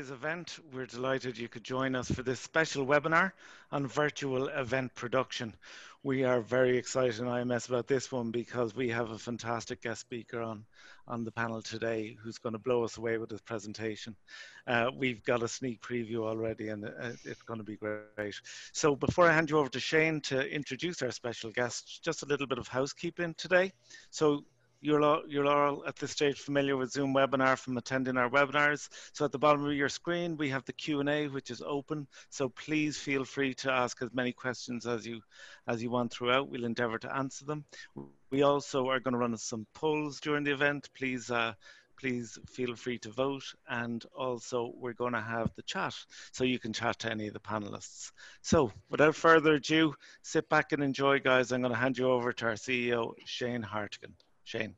today's event. We're delighted you could join us for this special webinar on virtual event production. We are very excited in IMS about this one because we have a fantastic guest speaker on, on the panel today who's going to blow us away with his presentation. Uh, we've got a sneak preview already and uh, it's going to be great. So before I hand you over to Shane to introduce our special guest, just a little bit of housekeeping today. So you're all, you're all at this stage familiar with Zoom webinar from attending our webinars. So at the bottom of your screen, we have the Q&A, which is open. So please feel free to ask as many questions as you, as you want throughout. We'll endeavor to answer them. We also are going to run some polls during the event. Please, uh, please feel free to vote. And also we're going to have the chat so you can chat to any of the panelists. So without further ado, sit back and enjoy guys. I'm going to hand you over to our CEO, Shane Hartigan. Shane.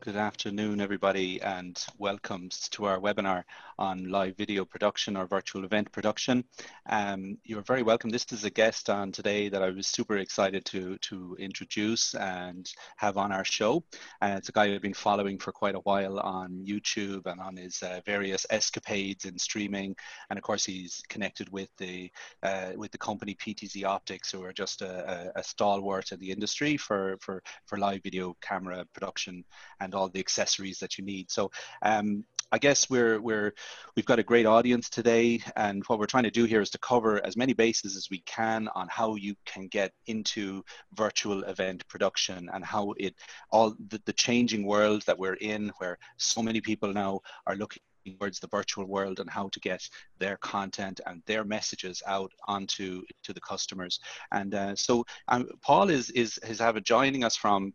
Good afternoon, everybody, and welcome to our webinar on live video production or virtual event production. Um, you're very welcome. This is a guest on today that I was super excited to, to introduce and have on our show. Uh, it's a guy I've been following for quite a while on YouTube and on his uh, various escapades in streaming. And of course, he's connected with the uh, with the company PTZ Optics, who are just a, a, stalwart in the industry for, for, for live video camera production and all the accessories that you need. So um, I guess we're we're we've got a great audience today, and what we're trying to do here is to cover as many bases as we can on how you can get into virtual event production and how it all the, the changing world that we're in, where so many people now are looking towards the virtual world and how to get their content and their messages out onto to the customers. And uh, so um, Paul is is is joining us from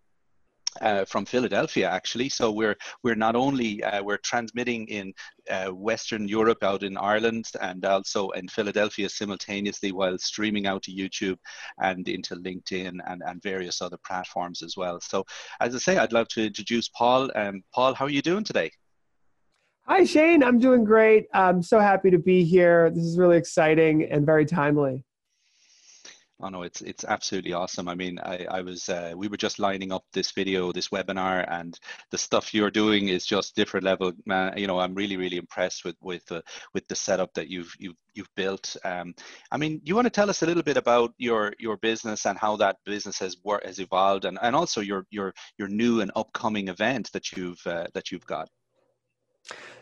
uh, from Philadelphia, actually. So we're we're not only uh, we're transmitting in uh, Western Europe, out in Ireland, and also in Philadelphia simultaneously, while streaming out to YouTube and into LinkedIn and, and various other platforms as well. So, as I say, I'd love to introduce Paul. Um, Paul, how are you doing today? Hi, Shane. I'm doing great. I'm so happy to be here. This is really exciting and very timely. Oh no, it's it's absolutely awesome. I mean, I I was uh, we were just lining up this video, this webinar, and the stuff you're doing is just different level. Man, you know, I'm really really impressed with with the with the setup that you've you've you've built. Um, I mean, you want to tell us a little bit about your your business and how that business has worked has evolved, and and also your your your new and upcoming event that you've uh, that you've got.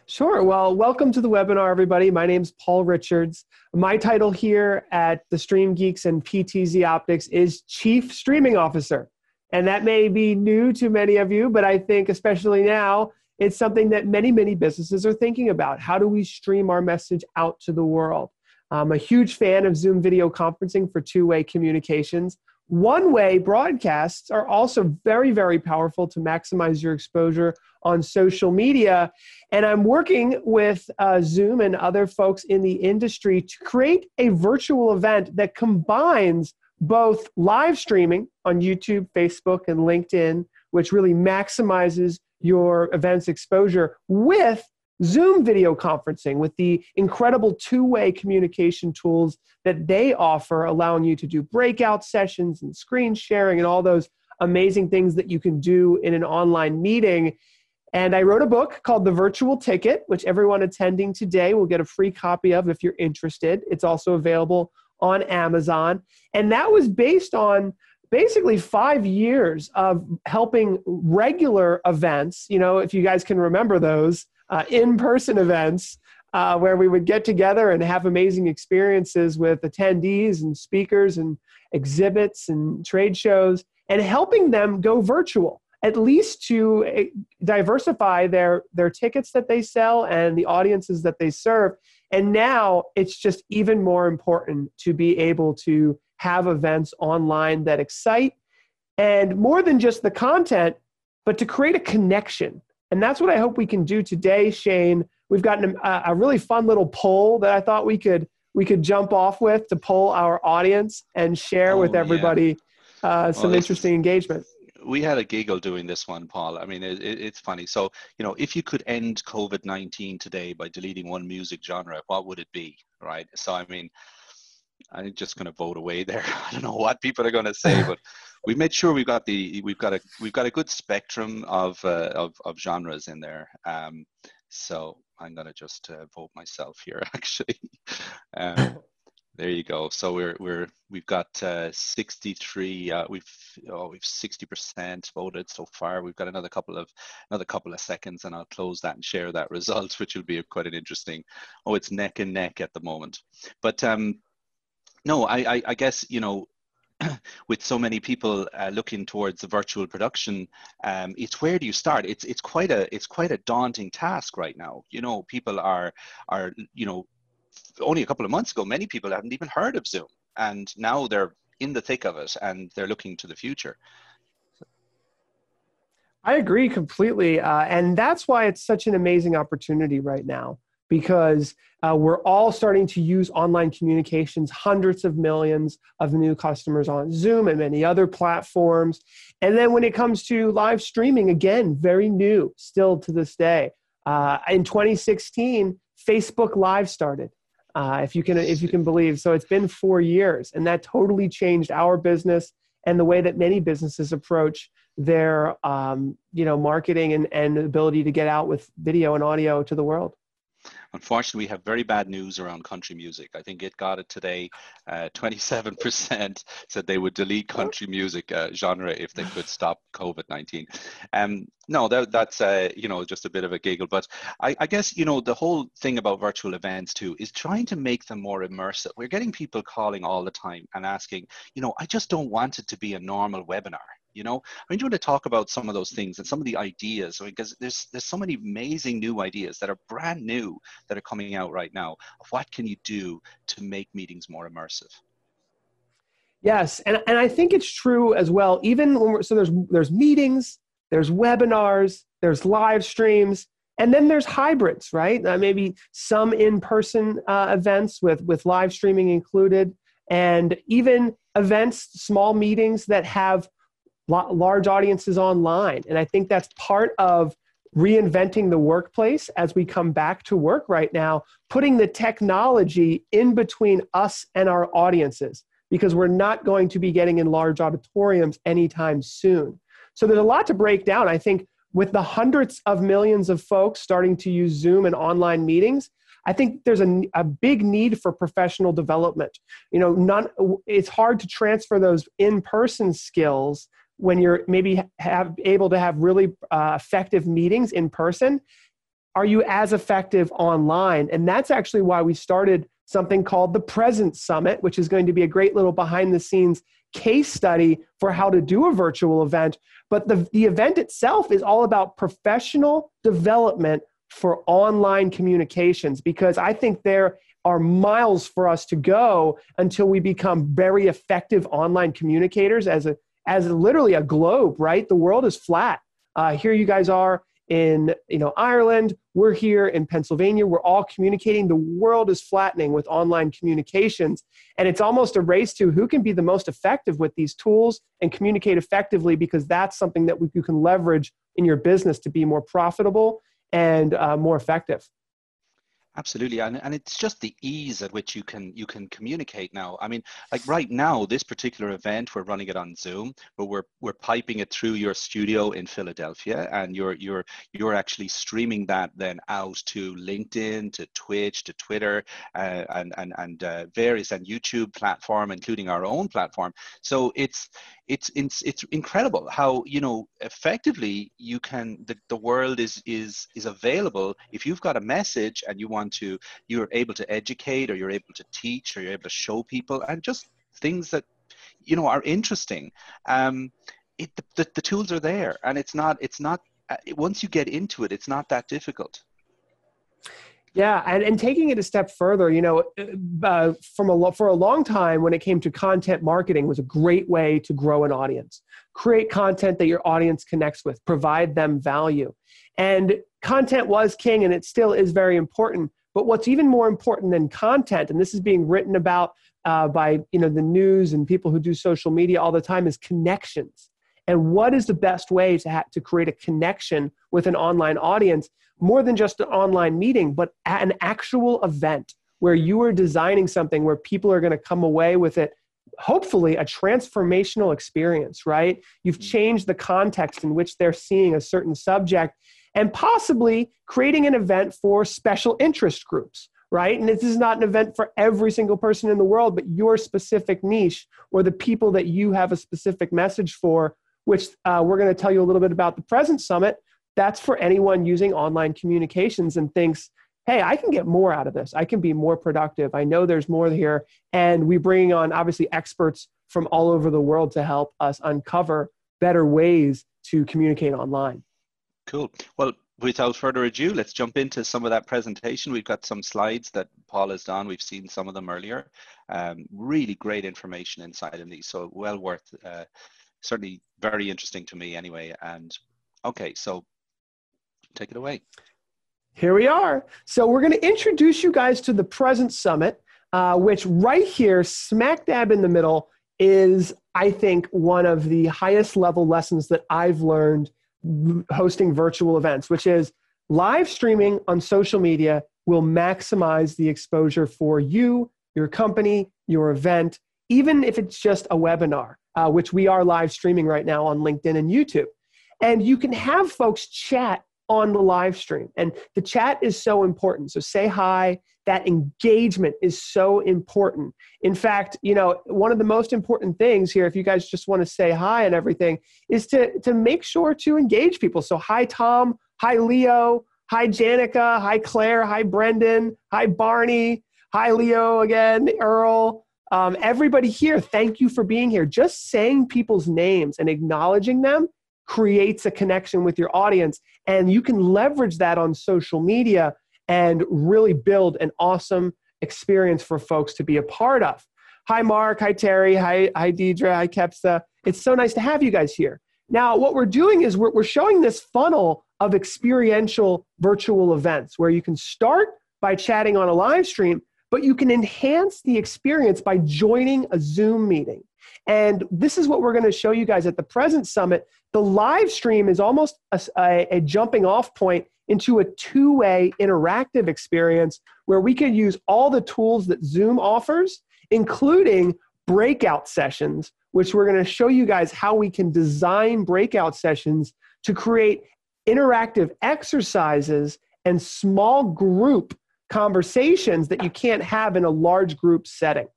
Sure. Well, welcome to the webinar, everybody. My name is Paul Richards. My title here at the Stream Geeks and PTZ Optics is Chief Streaming Officer. And that may be new to many of you, but I think especially now, it's something that many, many businesses are thinking about. How do we stream our message out to the world? I'm a huge fan of Zoom video conferencing for two way communications. One way broadcasts are also very, very powerful to maximize your exposure on social media. And I'm working with uh, Zoom and other folks in the industry to create a virtual event that combines both live streaming on YouTube, Facebook, and LinkedIn, which really maximizes your event's exposure, with Zoom video conferencing with the incredible two way communication tools that they offer, allowing you to do breakout sessions and screen sharing and all those amazing things that you can do in an online meeting. And I wrote a book called The Virtual Ticket, which everyone attending today will get a free copy of if you're interested. It's also available on Amazon. And that was based on basically five years of helping regular events. You know, if you guys can remember those, uh, in-person events uh, where we would get together and have amazing experiences with attendees and speakers and exhibits and trade shows and helping them go virtual at least to eh, diversify their their tickets that they sell and the audiences that they serve. And now it's just even more important to be able to have events online that excite and more than just the content but to create a connection and that's what I hope we can do today, Shane. We've got a, a really fun little poll that I thought we could we could jump off with to poll our audience and share oh, with everybody yeah. uh, some well, interesting engagement. We had a giggle doing this one, Paul. I mean, it, it, it's funny. So, you know, if you could end COVID 19 today by deleting one music genre, what would it be? Right. So, I mean, I'm just going to vote away there. I don't know what people are going to say, but we made sure we've got the we've got a we've got a good spectrum of uh, of, of genres in there. Um, so I'm going to just uh, vote myself here, actually. Um, there you go. So we're we're we've got uh, 63. Uh, we've oh we've 60 percent voted so far. We've got another couple of another couple of seconds, and I'll close that and share that result, which will be quite an interesting. Oh, it's neck and neck at the moment. But um, no, I, I I guess you know with so many people uh, looking towards the virtual production, um, it's where do you start? It's it's quite a it's quite a daunting task right now. You know, people are are you know only a couple of months ago, many people haven't even heard of Zoom, and now they're in the thick of it and they're looking to the future. I agree completely, uh, and that's why it's such an amazing opportunity right now because uh, we're all starting to use online communications, hundreds of millions of new customers on Zoom and many other platforms. And then when it comes to live streaming, again, very new still to this day. Uh, in 2016, Facebook Live started uh, if you can if you can believe. So it's been four years, and that totally changed our business and the way that many businesses approach their um, you know marketing and, and ability to get out with video and audio to the world. Unfortunately, we have very bad news around country music. I think it got it today. Uh, 27% said they would delete country music uh, genre if they could stop COVID-19. Um, no, that, that's uh, you know just a bit of a giggle, but I, I, guess you know the whole thing about virtual events too is trying to make them more immersive. We're getting people calling all the time and asking, you know, I just don't want it to be a normal webinar you know? I mean you want to talk about some of those things and some of the ideas? Because there's there's so many amazing new ideas that are brand new that are coming out right now of what can you do to make meetings more immersive? Yes and, and i think it's true as well even when we're so there's there's meetings there's webinars there's live streams and then there's hybrids right? Uh, maybe some in-person uh, events with with live streaming included and even events small meetings that have large audiences online. And I think that's part of reinventing the workplace as we come back to work right now, putting the technology in between us and our audiences because we're not going to be getting in large auditoriums anytime soon. So there's a lot to break down. I think with the hundreds of millions of folks starting to use Zoom and online meetings, I think there's a, a big need for professional development. You know, none, it's hard to transfer those in-person skills when you're maybe have, able to have really uh, effective meetings in person are you as effective online? And that's actually why we started something called the present summit which is going to be a great little behind the scenes case study for how to do a virtual event. But the, the event itself is all about professional development for online communications because i think there are miles for us to go until we become very effective online communicators as a as literally a globe, right? The world is flat. Uh, here you guys are in you know Ireland. We're here in Pennsylvania. We're all communicating. The world is flattening with online communications, and it's almost a race to who can be the most effective with these tools and communicate effectively because that's something that you can leverage in your business to be more profitable and uh, more effective. Absolutely, and, and it's just the ease at which you can you can communicate now. I mean, like right now, this particular event, we're running it on Zoom, but we're we're piping it through your studio in Philadelphia, and you're you're you're actually streaming that then out to LinkedIn, to Twitch, to Twitter, uh, and and and uh, various and YouTube platform, including our own platform. So it's it's it's it's incredible how you know effectively you can the, the world is is is available. If you've got a message and you want to you're able to educate or you're able to teach or you're able to show people and just things that you know are interesting um it the, the, the tools are there. And it's not it's not uh, once you get into it it's not that difficult yeah, and, and taking it a step further, you know, uh, from a for a long time when it came to content marketing was a great way to grow an audience. Create content that your audience connects with, provide them value. And content was king and it still is very important. But what's even more important than content, and this is being written about uh, by you know the news and people who do social media all the time, is connections. And what is the best way to ha- to create a connection with an online audience? More than just an online meeting, but an actual event where you are designing something where people are going to come away with it hopefully a transformational experience, right? You've mm-hmm. changed the context in which they're seeing a certain subject and possibly creating an event for special interest groups, right? And this is not an event for every single person in the world, but your specific niche or the people that you have a specific message for, which uh, we're going to tell you a little bit about the present summit. That's for anyone using online communications and thinks, hey, I can get more out of this. I can be more productive. I know there's more here. And we bring on obviously experts from all over the world to help us uncover better ways to communicate online. Cool. Well, without further ado, let's jump into some of that presentation. We've got some slides that Paul has done. We've seen some of them earlier. Um, really great information inside of these, so well worth, uh, certainly very interesting to me anyway. And okay, so take it away. Here we are. So we're going to introduce you guys to the present summit, uh, which right here, smack dab in the middle, is I think one of the highest level lessons that I've learned hosting virtual events, which is live streaming on social media will maximize the exposure for you, your company, your event, even if it's just a webinar, uh, which we are live streaming right now on LinkedIn and YouTube. And you can have folks chat on the live stream. And the chat is so important. So say hi. That engagement is so important. In fact, you know, one of the most important things here, if you guys just want to say hi and everything, is to, to make sure to engage people. So hi, Tom. Hi, Leo. Hi, Janica. Hi, Claire. Hi, Brendan. Hi, Barney. Hi, Leo again, Earl. Um, everybody here, thank you for being here. Just saying people's names and acknowledging them creates a connection with your audience. And you can leverage that on social media and really build an awesome experience for folks to be a part of. Hi, Mark. Hi, Terry. Hi, hi Deidre. Hi, Kepsa. It's so nice to have you guys here. Now, what we're doing is we're, we're showing this funnel of experiential virtual events where you can start by chatting on a live stream, but you can enhance the experience by joining a Zoom meeting. And this is what we're going to show you guys at the present summit. The live stream is almost a, a, a jumping off point into a two way interactive experience where we can use all the tools that Zoom offers, including breakout sessions, which we're going to show you guys how we can design breakout sessions to create interactive exercises and small group conversations that you can't have in a large group setting.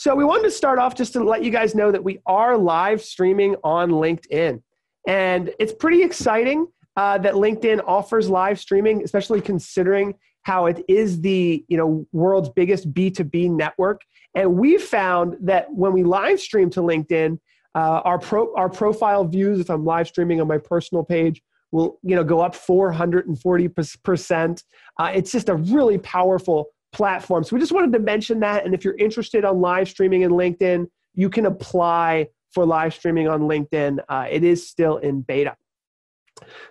So we wanted to start off just to let you guys know that we are live streaming on LinkedIn. And it's pretty exciting uh, that LinkedIn offers live streaming, especially considering how it is the you know world's biggest B2B network. And we've found that when we live stream to LinkedIn, uh, our pro our profile views, if I'm live streaming on my personal page, will you know go up 440 percent. Uh, it's just a really powerful platform. So we just wanted to mention that. And if you're interested on live streaming in LinkedIn, you can apply for live streaming on LinkedIn. Uh, it is still in beta.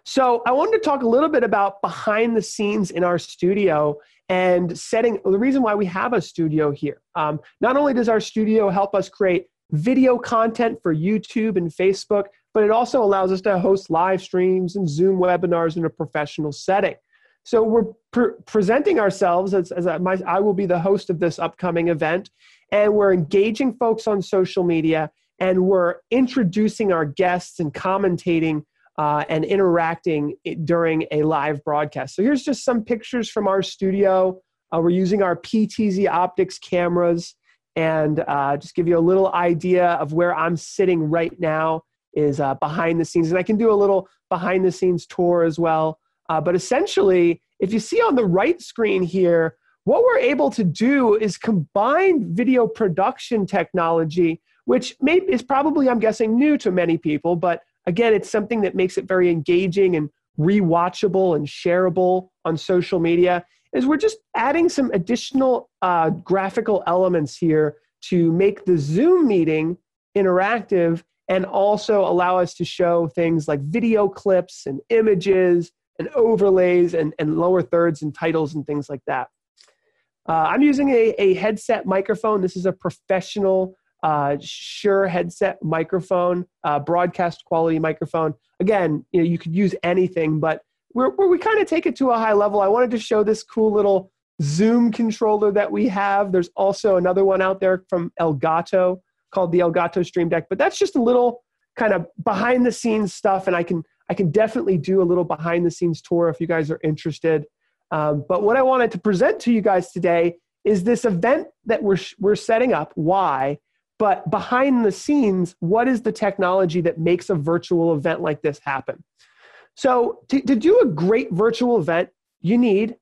So I wanted to talk a little bit about behind the scenes in our studio and setting the reason why we have a studio here. Um, not only does our studio help us create video content for YouTube and Facebook, but it also allows us to host live streams and Zoom webinars in a professional setting. So we're pre- presenting ourselves as, as a, my, I will be the host of this upcoming event, and we're engaging folks on social media, and we're introducing our guests and commentating uh, and interacting during a live broadcast. So here's just some pictures from our studio. Uh, we're using our PTZ optics cameras, and uh, just give you a little idea of where I'm sitting right now is uh, behind the scenes, and I can do a little behind the scenes tour as well. Uh, but essentially, if you see on the right screen here, what we're able to do is combine video production technology, which may, is probably, I'm guessing, new to many people. But again, it's something that makes it very engaging and rewatchable and shareable on social media. Is we're just adding some additional uh, graphical elements here to make the Zoom meeting interactive and also allow us to show things like video clips and images and overlays and, and lower thirds and titles and things like that. Uh, I'm using a, a headset microphone. This is a professional uh, Shure headset microphone, uh, broadcast quality microphone. Again, you know, you could use anything, but we're, we're we kind of take it to a high level. I wanted to show this cool little Zoom controller that we have. There's also another one out there from Elgato called the Elgato Stream Deck, but that's just a little kind of behind the scenes stuff. And I can, I can definitely do a little behind the scenes tour if you guys are interested. Um, but what I wanted to present to you guys today is this event that we're, we're setting up. Why? But behind the scenes, what is the technology that makes a virtual event like this happen? So, to, to do a great virtual event, you need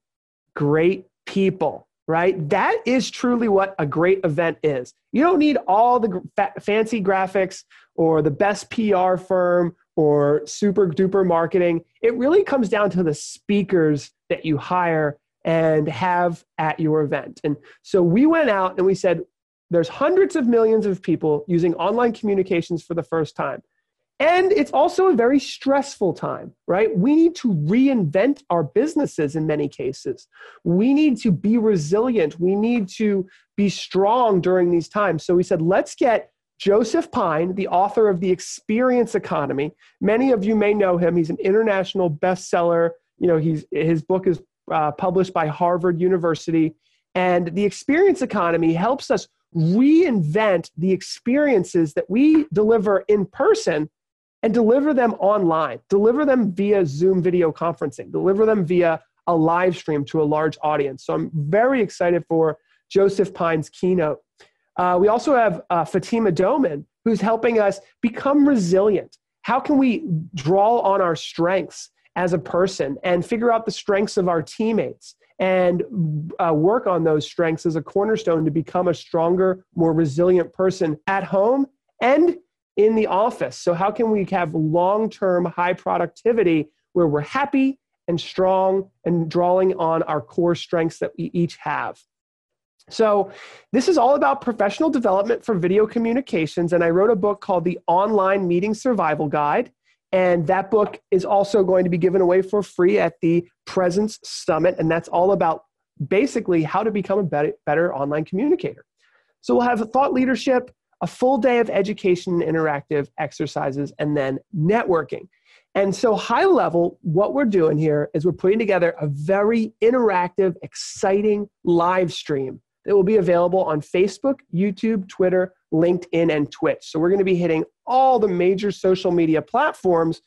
great people, right? That is truly what a great event is. You don't need all the fa- fancy graphics or the best PR firm or super duper marketing. It really comes down to the speakers that you hire and have at your event. And so we went out and we said, there's hundreds of millions of people using online communications for the first time. And it's also a very stressful time, right? We need to reinvent our businesses in many cases. We need to be resilient. We need to be strong during these times. So we said, let's get Joseph Pine, the author of The Experience Economy. Many of you may know him. He's an international bestseller. You know, he's, his book is uh, published by Harvard University. And The Experience Economy helps us reinvent the experiences that we deliver in person and deliver them online, deliver them via Zoom video conferencing, deliver them via a live stream to a large audience. So I'm very excited for Joseph Pine's keynote. Uh, we also have uh, Fatima Doman, who's helping us become resilient. How can we draw on our strengths as a person and figure out the strengths of our teammates and uh, work on those strengths as a cornerstone to become a stronger, more resilient person at home and in the office. So, how can we have long term high productivity where we're happy and strong and drawing on our core strengths that we each have? So, this is all about professional development for video communications. And I wrote a book called The Online Meeting Survival Guide. And that book is also going to be given away for free at the Presence Summit. And that's all about basically how to become a better, better online communicator. So we'll have thought leadership, a full day of education and interactive exercises, and then networking. And so, high level, what we're doing here is we're putting together a very interactive, exciting live stream that will be available on Facebook, YouTube, Twitter, LinkedIn, and Twitch. So we're going to be hitting all the major social media platforms,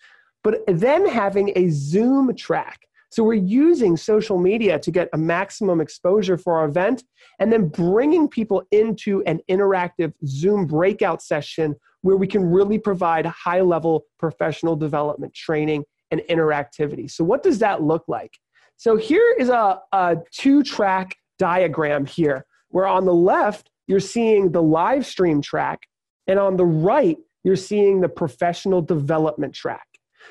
but then having a Zoom track. So we're using social media to get a maximum exposure for our event and then bringing people into an interactive Zoom breakout session where we can really provide high level professional development training and interactivity. So, what does that look like? So, here is a, a two track diagram here where on the left, you're seeing the live stream track, and on the right, you're seeing the professional development track.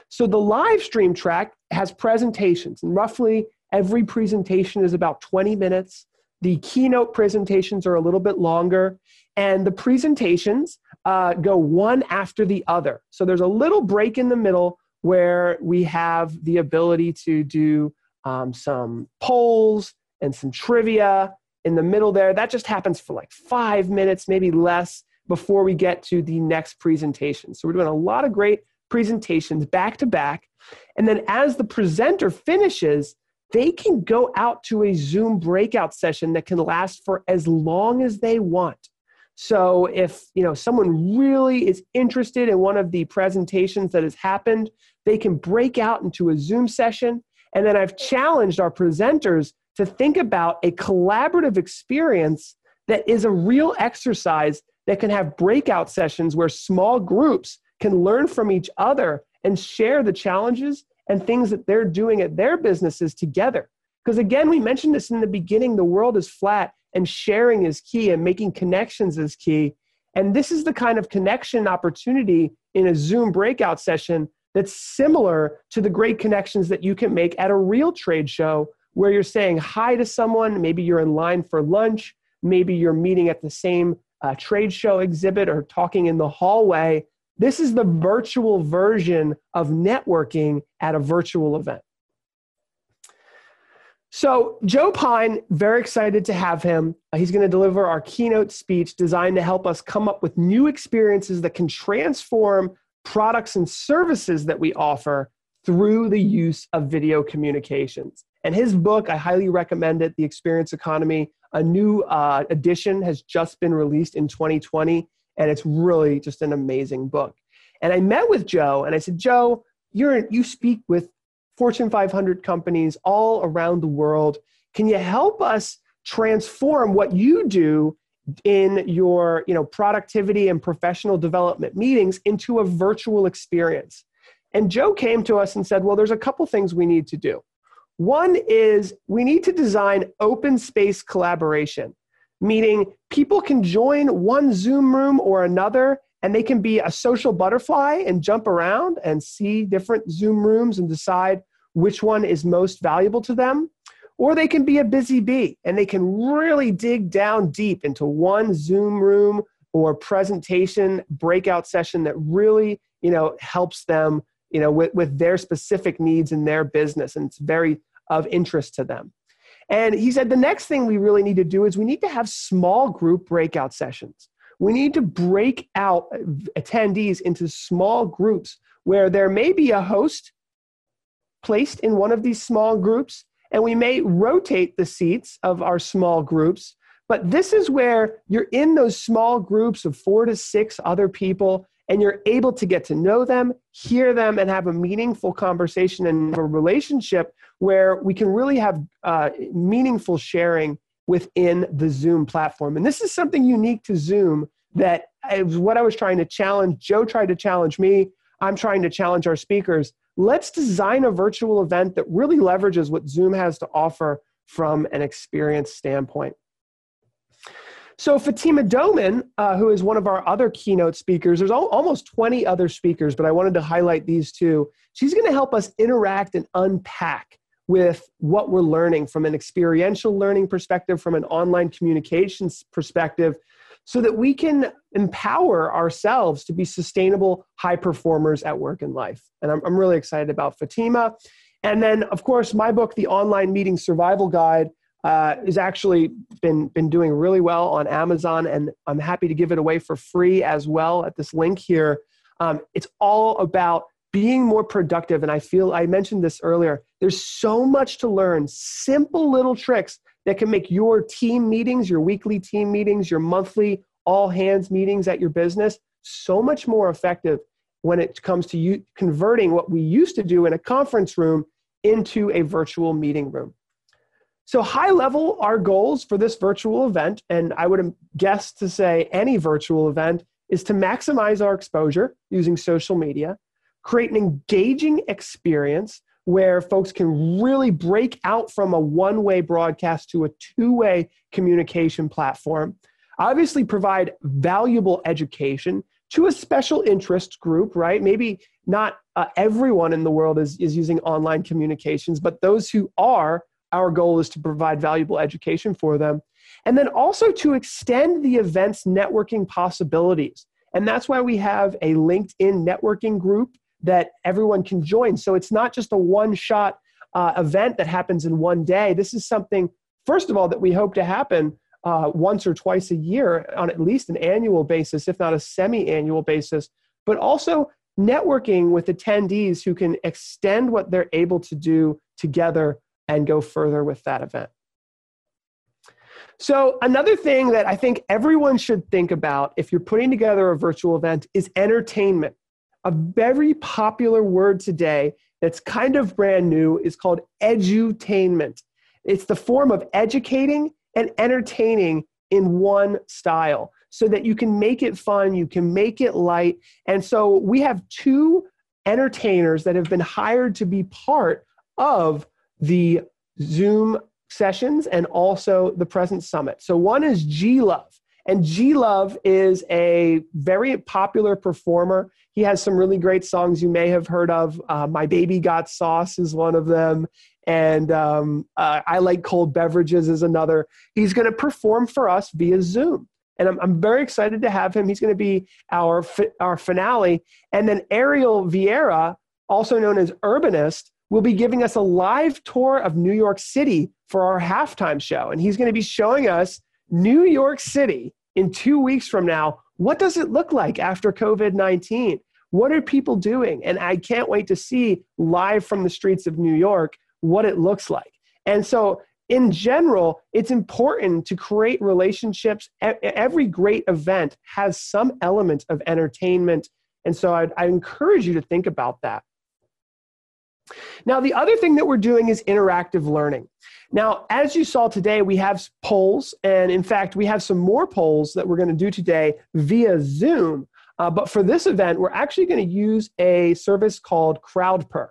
So the live stream track has presentations, and roughly every presentation is about 20 minutes. The keynote presentations are a little bit longer, and the presentations uh, go one after the other. So there's a little break in the middle where we have the ability to do um, some polls and some trivia in the middle there. That just happens for like five minutes, maybe less, before we get to the next presentation. So we're doing a lot of great presentations back to back. And then as the presenter finishes, they can go out to a Zoom breakout session that can last for as long as they want. So if you know someone really is interested in one of the presentations that has happened, they can break out into a Zoom session. And then I've challenged our presenters to think about a collaborative experience that is a real exercise that can have breakout sessions where small groups can learn from each other and share the challenges and things that they're doing at their businesses together. Because again, we mentioned this in the beginning the world is flat and sharing is key and making connections is key. And this is the kind of connection opportunity in a Zoom breakout session that's similar to the great connections that you can make at a real trade show where you're saying hi to someone. Maybe you're in line for lunch. Maybe you're meeting at the same uh, trade show exhibit or talking in the hallway. This is the virtual version of networking at a virtual event. So, Joe Pine, very excited to have him. Uh, he's going to deliver our keynote speech designed to help us come up with new experiences that can transform products and services that we offer through the use of video communications. And his book, I highly recommend it, The Experience Economy. A new uh, edition has just been released in 2020, and it's really just an amazing book. And I met with Joe, and I said, Joe, you're you speak with Fortune 500 companies all around the world. Can you help us transform what you do in your you know productivity and professional development meetings into a virtual experience and joe came to us and said well there's a couple things we need to do one is we need to design open space collaboration meaning people can join one zoom room or another and they can be a social butterfly and jump around and see different zoom rooms and decide which one is most valuable to them. Or they can be a busy bee and they can really dig down deep into one Zoom room or presentation breakout session that really, you know, helps them, you know, with, with their specific needs in their business. And it's very of interest to them. And he said the next thing we really need to do is we need to have small group breakout sessions. We need to break out attendees into small groups where there may be a host placed in one of these small groups and we may rotate the seats of our small groups. But this is where you're in those small groups of four to six other people, and you're able to get to know them, hear them, and have a meaningful conversation and a relationship where we can really have uh, meaningful sharing within the Zoom platform. And this is something unique to Zoom that is what I was trying to challenge. Joe tried to challenge me. I'm trying to challenge our speakers let's design a virtual event that really leverages what Zoom has to offer from an experience standpoint. So Fatima Doman, uh, who is one of our other keynote speakers, there's al- almost 20 other speakers, but I wanted to highlight these two. She's going to help us interact and unpack with what we're learning from an experiential learning perspective, from an online communications perspective, so that we can empower ourselves to be sustainable high performers at work and life. And I'm, I'm really excited about Fatima. And then, of course, my book, The Online Meeting Survival Guide, uh, is actually been been doing really well on Amazon, and I'm happy to give it away for free as well at this link here. Um, it's all about being more productive, and I feel I mentioned this earlier. There's so much to learn, simple little tricks that can make your team meetings, your weekly team meetings, your monthly all hands meetings at your business so much more effective when it comes to you converting what we used to do in a conference room into a virtual meeting room. So, high level, our goals for this virtual event, and I would guess to say any virtual event, is to maximize our exposure using social media, create an engaging experience where folks can really break out from a one way broadcast to a two way communication platform. Obviously, provide valuable education to a special interest group, right? Maybe not uh, everyone in the world is, is using online communications, but those who are, our goal is to provide valuable education for them. And then also to extend the event's networking possibilities. And that's why we have a LinkedIn networking group that everyone can join. So it's not just a one shot uh, event that happens in one day. This is something, first of all, that we hope to happen uh, once or twice a year on at least an annual basis, if not a semi annual basis, but also networking with attendees who can extend what they're able to do together and go further with that event. So, another thing that I think everyone should think about if you're putting together a virtual event is entertainment a very popular word today that's kind of brand new is called edutainment. It's the form of educating and entertaining in one style so that you can make it fun, you can make it light. And so we have two entertainers that have been hired to be part of the Zoom sessions and also the present summit. So one is G Love. And G Love is a very popular performer. He has some really great songs you may have heard of. Uh, My Baby Got Sauce is one of them. And um, uh, I Like Cold Beverages is another. He's going to perform for us via Zoom. And I'm, I'm very excited to have him. He's going to be our, fi- our finale. And then Ariel Vieira, also known as Urbanist, will be giving us a live tour of New York City for our halftime show. And he's going to be showing us New York City in two weeks from now, what does it look like after COVID 19? What are people doing? And I can't wait to see live from the streets of New York what it looks like. And so, in general, it's important to create relationships. Every great event has some element of entertainment. And so, I'd, I encourage you to think about that. Now, the other thing that we're doing is interactive learning. Now, as you saw today, we have polls, and in fact, we have some more polls that we're going to do today via Zoom. Uh, but for this event, we're actually going to use a service called CrowdPurr.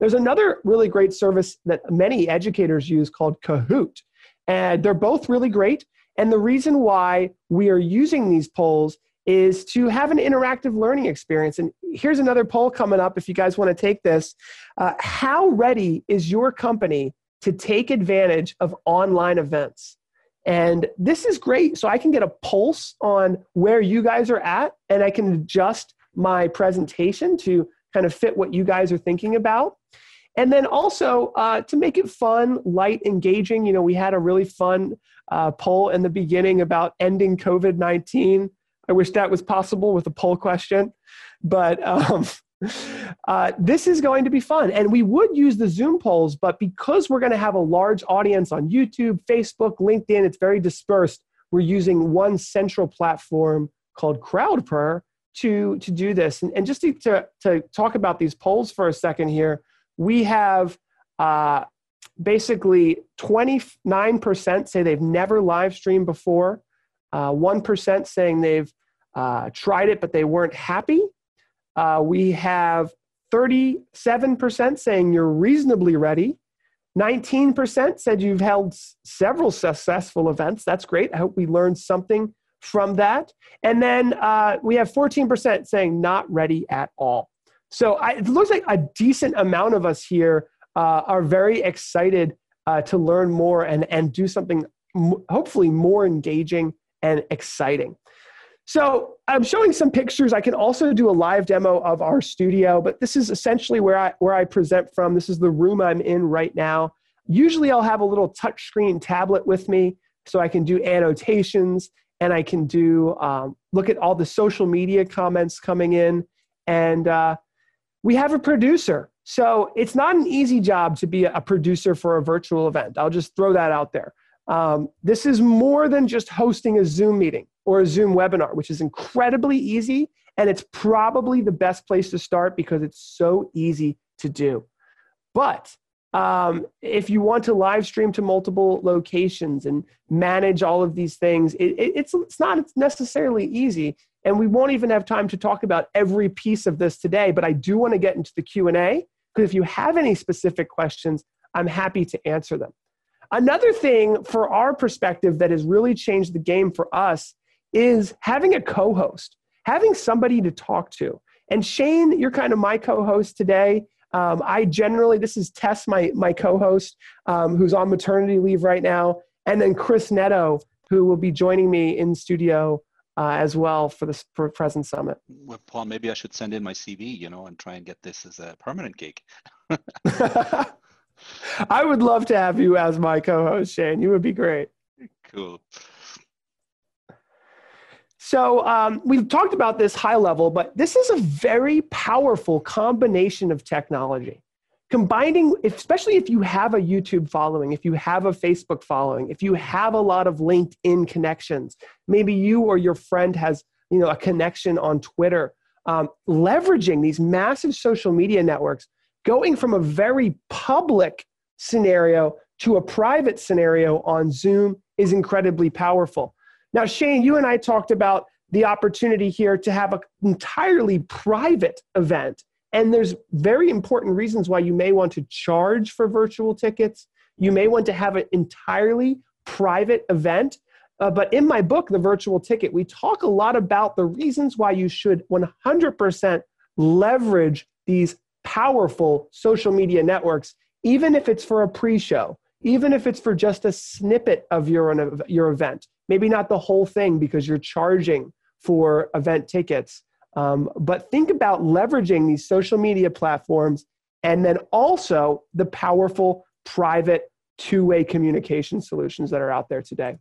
There's another really great service that many educators use called Kahoot, and they're both really great. And the reason why we are using these polls is to have an interactive learning experience. And here's another poll coming up if you guys want to take this. Uh, how ready is your company to take advantage of online events? And this is great. So I can get a pulse on where you guys are at, and I can adjust my presentation to kind of fit what you guys are thinking about. And then also uh, to make it fun, light, engaging. You know, we had a really fun uh, poll in the beginning about ending COVID 19. I wish that was possible with a poll question. But um, uh, this is going to be fun. And we would use the Zoom polls, but because we're going to have a large audience on YouTube, Facebook, LinkedIn, it's very dispersed. We're using one central platform called CrowdPurr to, to do this. And, and just to, to, to, talk about these polls for a second here, we have uh, basically 29% say they've never live streamed before, 1% saying they've uh, tried it but they weren't happy. Uh, we have 37% saying you're reasonably ready. 19% said you've held several successful events. That's great. I hope we learned something from that. And then uh, we have 14% saying not ready at all. So I, it looks like a decent amount of us here uh, are very excited uh, to learn more and, and do something m- hopefully more engaging and exciting. So I'm showing some pictures. I can also do a live demo of our studio, but this is essentially where I, where I present from. This is the room I'm in right now. Usually I'll have a little touchscreen tablet with me so I can do annotations and I can do um, look at all the social media comments coming in. And uh, we have a producer. So it's not an easy job to be a producer for a virtual event. I'll just throw that out there. Um, this is more than just hosting a Zoom meeting or a Zoom webinar, which is incredibly easy. And it's probably the best place to start because it's so easy to do. But um, if you want to live stream to multiple locations and manage all of these things, it, it, it's, it's not necessarily easy. And we won't even have time to talk about every piece of this today, but I do want to get into the Q&A because if you have any specific questions, I'm happy to answer them. Another thing for our perspective that has really changed the game for us is having a co host, having somebody to talk to. And Shane, you're kind of my co host today. Um, I generally, this is Tess, my, my co host, um, who's on maternity leave right now. And then Chris Netto, who will be joining me in studio uh, as well for the for present summit. Well, Paul, maybe I should send in my CV, you know, and try and get this as a permanent gig. I would love to have you as my co-host, Shane. You would be great. Cool. So um, we've talked about this high level, but this is a very powerful combination of technology. Combining, especially if you have a YouTube following, if you have a Facebook following, if you have a lot of LinkedIn connections, maybe you or your friend has you know a connection on Twitter. Um, leveraging these massive social media networks, going from a very public scenario to a private scenario on Zoom is incredibly powerful. Now, Shane, you and I talked about the opportunity here to have an entirely private event. And there's very important reasons why you may want to charge for virtual tickets. You may want to have an entirely private event. Uh, but in my book, The Virtual Ticket, we talk a lot about the reasons why you should 100% leverage these powerful social media networks, even if it's for a pre show, even if it's for just a snippet of your, your event maybe not the whole thing because you're charging for event tickets. Um, but think about leveraging these social media platforms and then also the powerful private two way communication solutions that are out there today.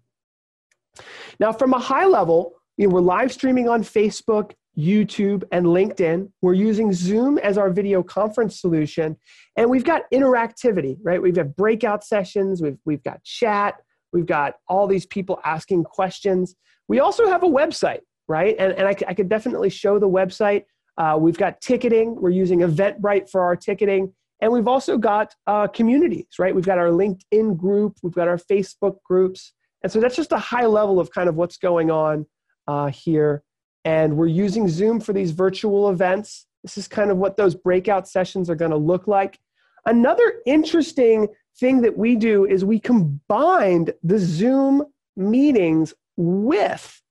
Now, from a high level, you know, we're live streaming on Facebook, YouTube, and LinkedIn. We're using Zoom as our video conference solution. And we've got interactivity, right? We've got breakout sessions, we've, we've got chat, we've got all these people asking questions. We also have a website, right? And, and I, I could definitely show the website. Uh, we've got ticketing. We're using Eventbrite for our ticketing. And we've also got uh, communities, right? We've got our LinkedIn group, we've got our Facebook groups. And so that's just a high level of kind of what's going on uh, here. And we're using Zoom for these virtual events. This is kind of what those breakout sessions are going to look like. Another interesting thing that we do is we combined the Zoom meetings with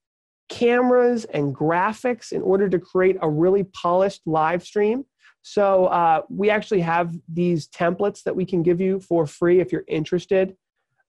cameras and graphics in order to create a really polished live stream. So uh, we actually have these templates that we can give you for free if you're interested.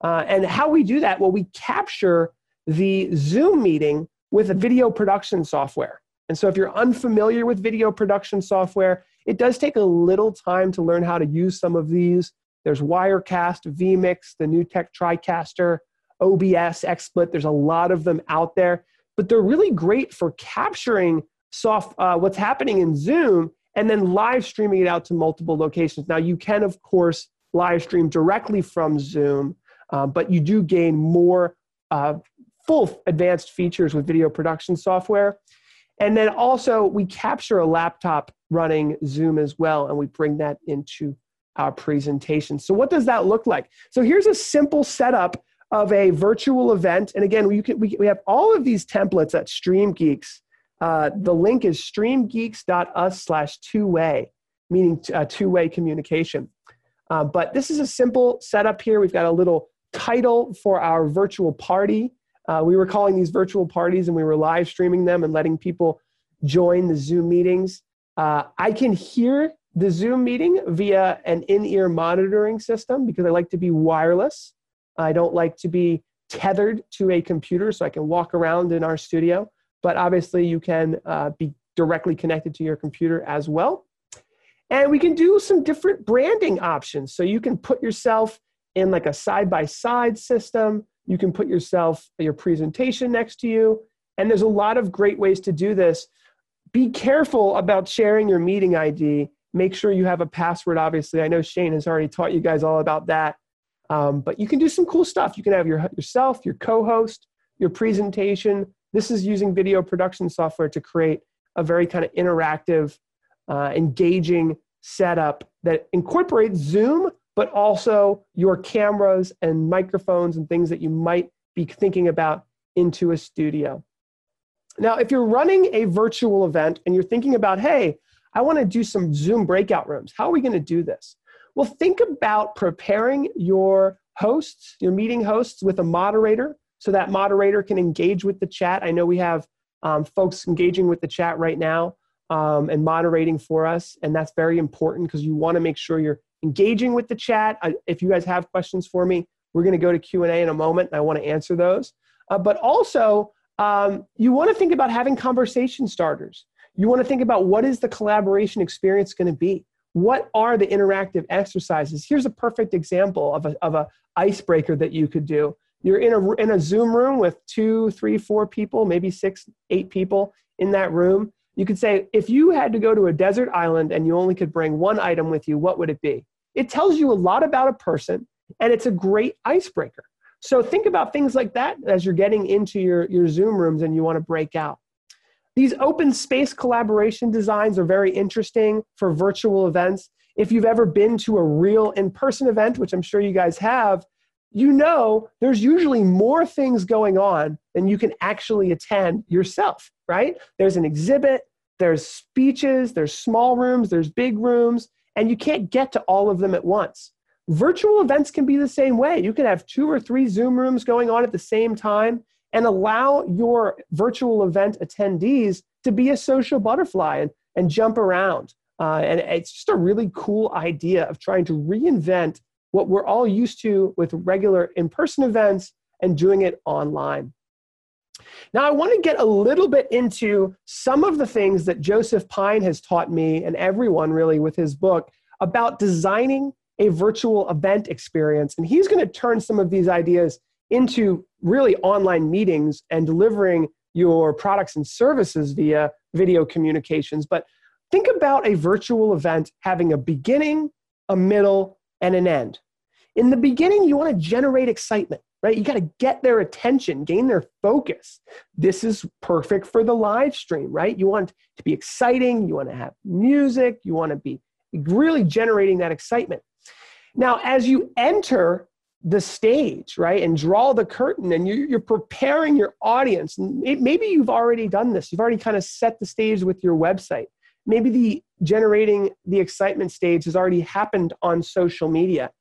Uh, and how we do that? Well, we capture the Zoom meeting with a video production software. And so if you're unfamiliar with video production software, it does take a little time to learn how to use some of these. There's Wirecast, vMix, the NewTek TriCaster, OBS, XSplit. There's a lot of them out there, but they're really great for capturing soft uh, what's happening in Zoom and then live streaming it out to multiple locations. Now, you can, of course, live stream directly from Zoom, uh, but you do gain more uh, full advanced features with video production software. And then also, we capture a laptop running Zoom as well, and we bring that into our presentation. So, what does that look like? So, here's a simple setup of a virtual event. And again, we, can, we, we have all of these templates at StreamGeeks uh, the link is streamgeeks.us slash two-way, meaning uh, two-way communication. Uh, but this is a simple setup here. We've got a little title for our virtual party. Uh, we were calling these virtual parties and we were live streaming them and letting people join the Zoom meetings. Uh, I can hear the Zoom meeting via an in-ear monitoring system because I like to be wireless. I don't like to be tethered to a computer so I can walk around in our studio but obviously you can uh, be directly connected to your computer as well. And we can do some different branding options. So you can put yourself in like a side by side system. You can put yourself, your presentation next to you. And there's a lot of great ways to do this. Be careful about sharing your meeting ID. Make sure you have a password, obviously. I know Shane has already taught you guys all about that. Um, but you can do some cool stuff. You can have your, yourself, your co host, your presentation, this is using video production software to create a very kind of interactive, uh, engaging setup that incorporates Zoom, but also your cameras and microphones and things that you might be thinking about into a studio. Now, if you're running a virtual event and you're thinking about, hey, I want to do some Zoom breakout rooms, how are we going to do this? Well, think about preparing your hosts, your meeting hosts, with a moderator so that moderator can engage with the chat. I know we have um, folks engaging with the chat right now um, and moderating for us, and that's very important because you want to make sure you're engaging with the chat. I, if you guys have questions for me, we're going to go to Q&A in a moment, and I want to answer those. Uh, but also, um, you want to think about having conversation starters. You want to think about what is the collaboration experience going to be? What are the interactive exercises? Here's a perfect example of a, of a icebreaker that you could do you're in a, in a Zoom room with two, three, four people, maybe six, eight people in that room. You could say, if you had to go to a desert island and you only could bring one item with you, what would it be? It tells you a lot about a person and it's a great icebreaker. So think about things like that as you're getting into your, your Zoom rooms and you want to break out. These open space collaboration designs are very interesting for virtual events. If you've ever been to a real in person event, which I'm sure you guys have, you know there's usually more things going on than you can actually attend yourself, right? There's an exhibit, there's speeches, there's small rooms, there's big rooms, and you can't get to all of them at once. Virtual events can be the same way. You can have two or three Zoom rooms going on at the same time and allow your virtual event attendees to be a social butterfly and, and jump around. Uh, and it's just a really cool idea of trying to reinvent what we're all used to with regular in person events and doing it online. Now, I want to get a little bit into some of the things that Joseph Pine has taught me and everyone really with his book about designing a virtual event experience. And he's going to turn some of these ideas into really online meetings and delivering your products and services via video communications, but think about a virtual event having a beginning, a middle, and an end. In the beginning, you want to generate excitement, right? You got to get their attention, gain their focus. This is perfect for the live stream, right? You want to be exciting, you want to have music, you want to be really generating that excitement. Now, as you enter the stage, right, and draw the curtain, and you're preparing your audience, maybe you've already done this, you've already kind of set the stage with your website. Maybe the generating the excitement stage has already happened on social media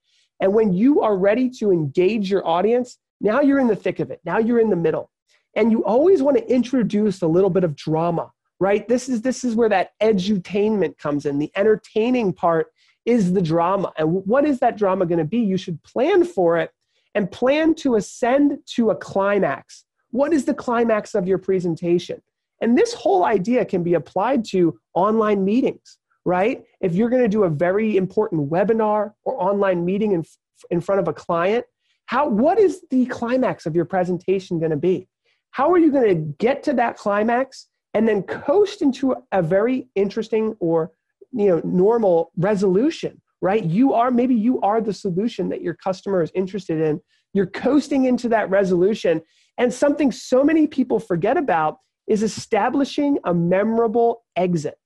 and when you are ready to engage your audience, now you're in the thick of it. Now you're in the middle. And you always want to introduce a little bit of drama, right? This is this is where that edutainment comes in. The entertaining part is the drama. And what is that drama going to be? You should plan for it and plan to ascend to a climax. What is the climax of your presentation? And this whole idea can be applied to online meetings right? If you're going to do a very important webinar or online meeting in, in front of a client, how, what is the climax of your presentation going to be? How are you going to get to that climax and then coast into a very interesting or you know normal resolution right you are maybe you are the solution that your customer is interested in you're coasting into that resolution and something so many people forget about is establishing a memorable exit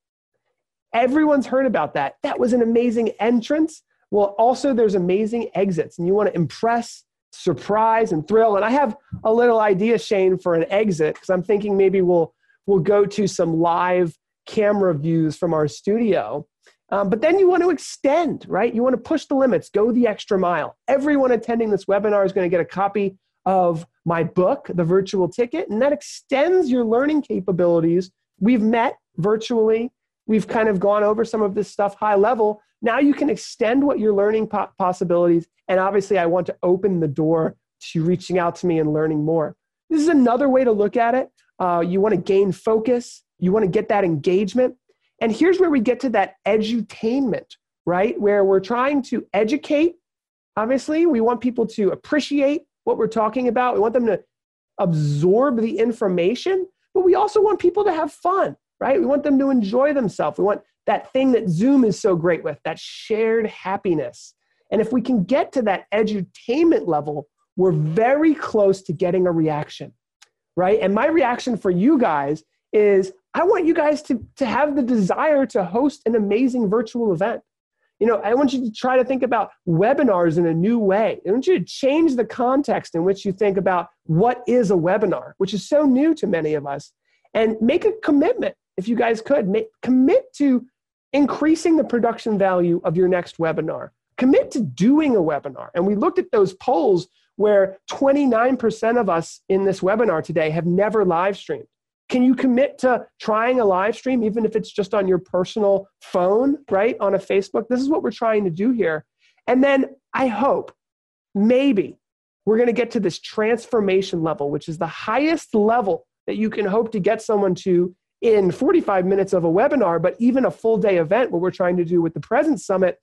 Everyone's heard about that. That was an amazing entrance. Well, also, there's amazing exits, and you want to impress, surprise, and thrill. And I have a little idea, Shane, for an exit because I'm thinking maybe we'll we'll go to some live camera views from our studio. Um, but then you want to extend, right? You want to push the limits, go the extra mile. Everyone attending this webinar is going to get a copy of my book, The Virtual Ticket, and that extends your learning capabilities. We've met virtually We've kind of gone over some of this stuff high level. Now you can extend what you're learning po- possibilities. And obviously, I want to open the door to reaching out to me and learning more. This is another way to look at it. Uh, you want to gain focus, you want to get that engagement. And here's where we get to that edutainment, right? Where we're trying to educate. Obviously, we want people to appreciate what we're talking about. We want them to absorb the information, but we also want people to have fun right? We want them to enjoy themselves. We want that thing that Zoom is so great with, that shared happiness. And if we can get to that edutainment level, we're very close to getting a reaction, right? And my reaction for you guys is I want you guys to, to have the desire to host an amazing virtual event. You know, I want you to try to think about webinars in a new way. I want you to change the context in which you think about what is a webinar, which is so new to many of us, and make a commitment if you guys could, make, commit to increasing the production value of your next webinar. Commit to doing a webinar. And we looked at those polls where 29% of us in this webinar today have never live streamed. Can you commit to trying a live stream, even if it's just on your personal phone, right? On a Facebook? This is what we're trying to do here. And then I hope, maybe, we're going to get to this transformation level, which is the highest level that you can hope to get someone to in 45 minutes of a webinar, but even a full day event, what we're trying to do with the Presence Summit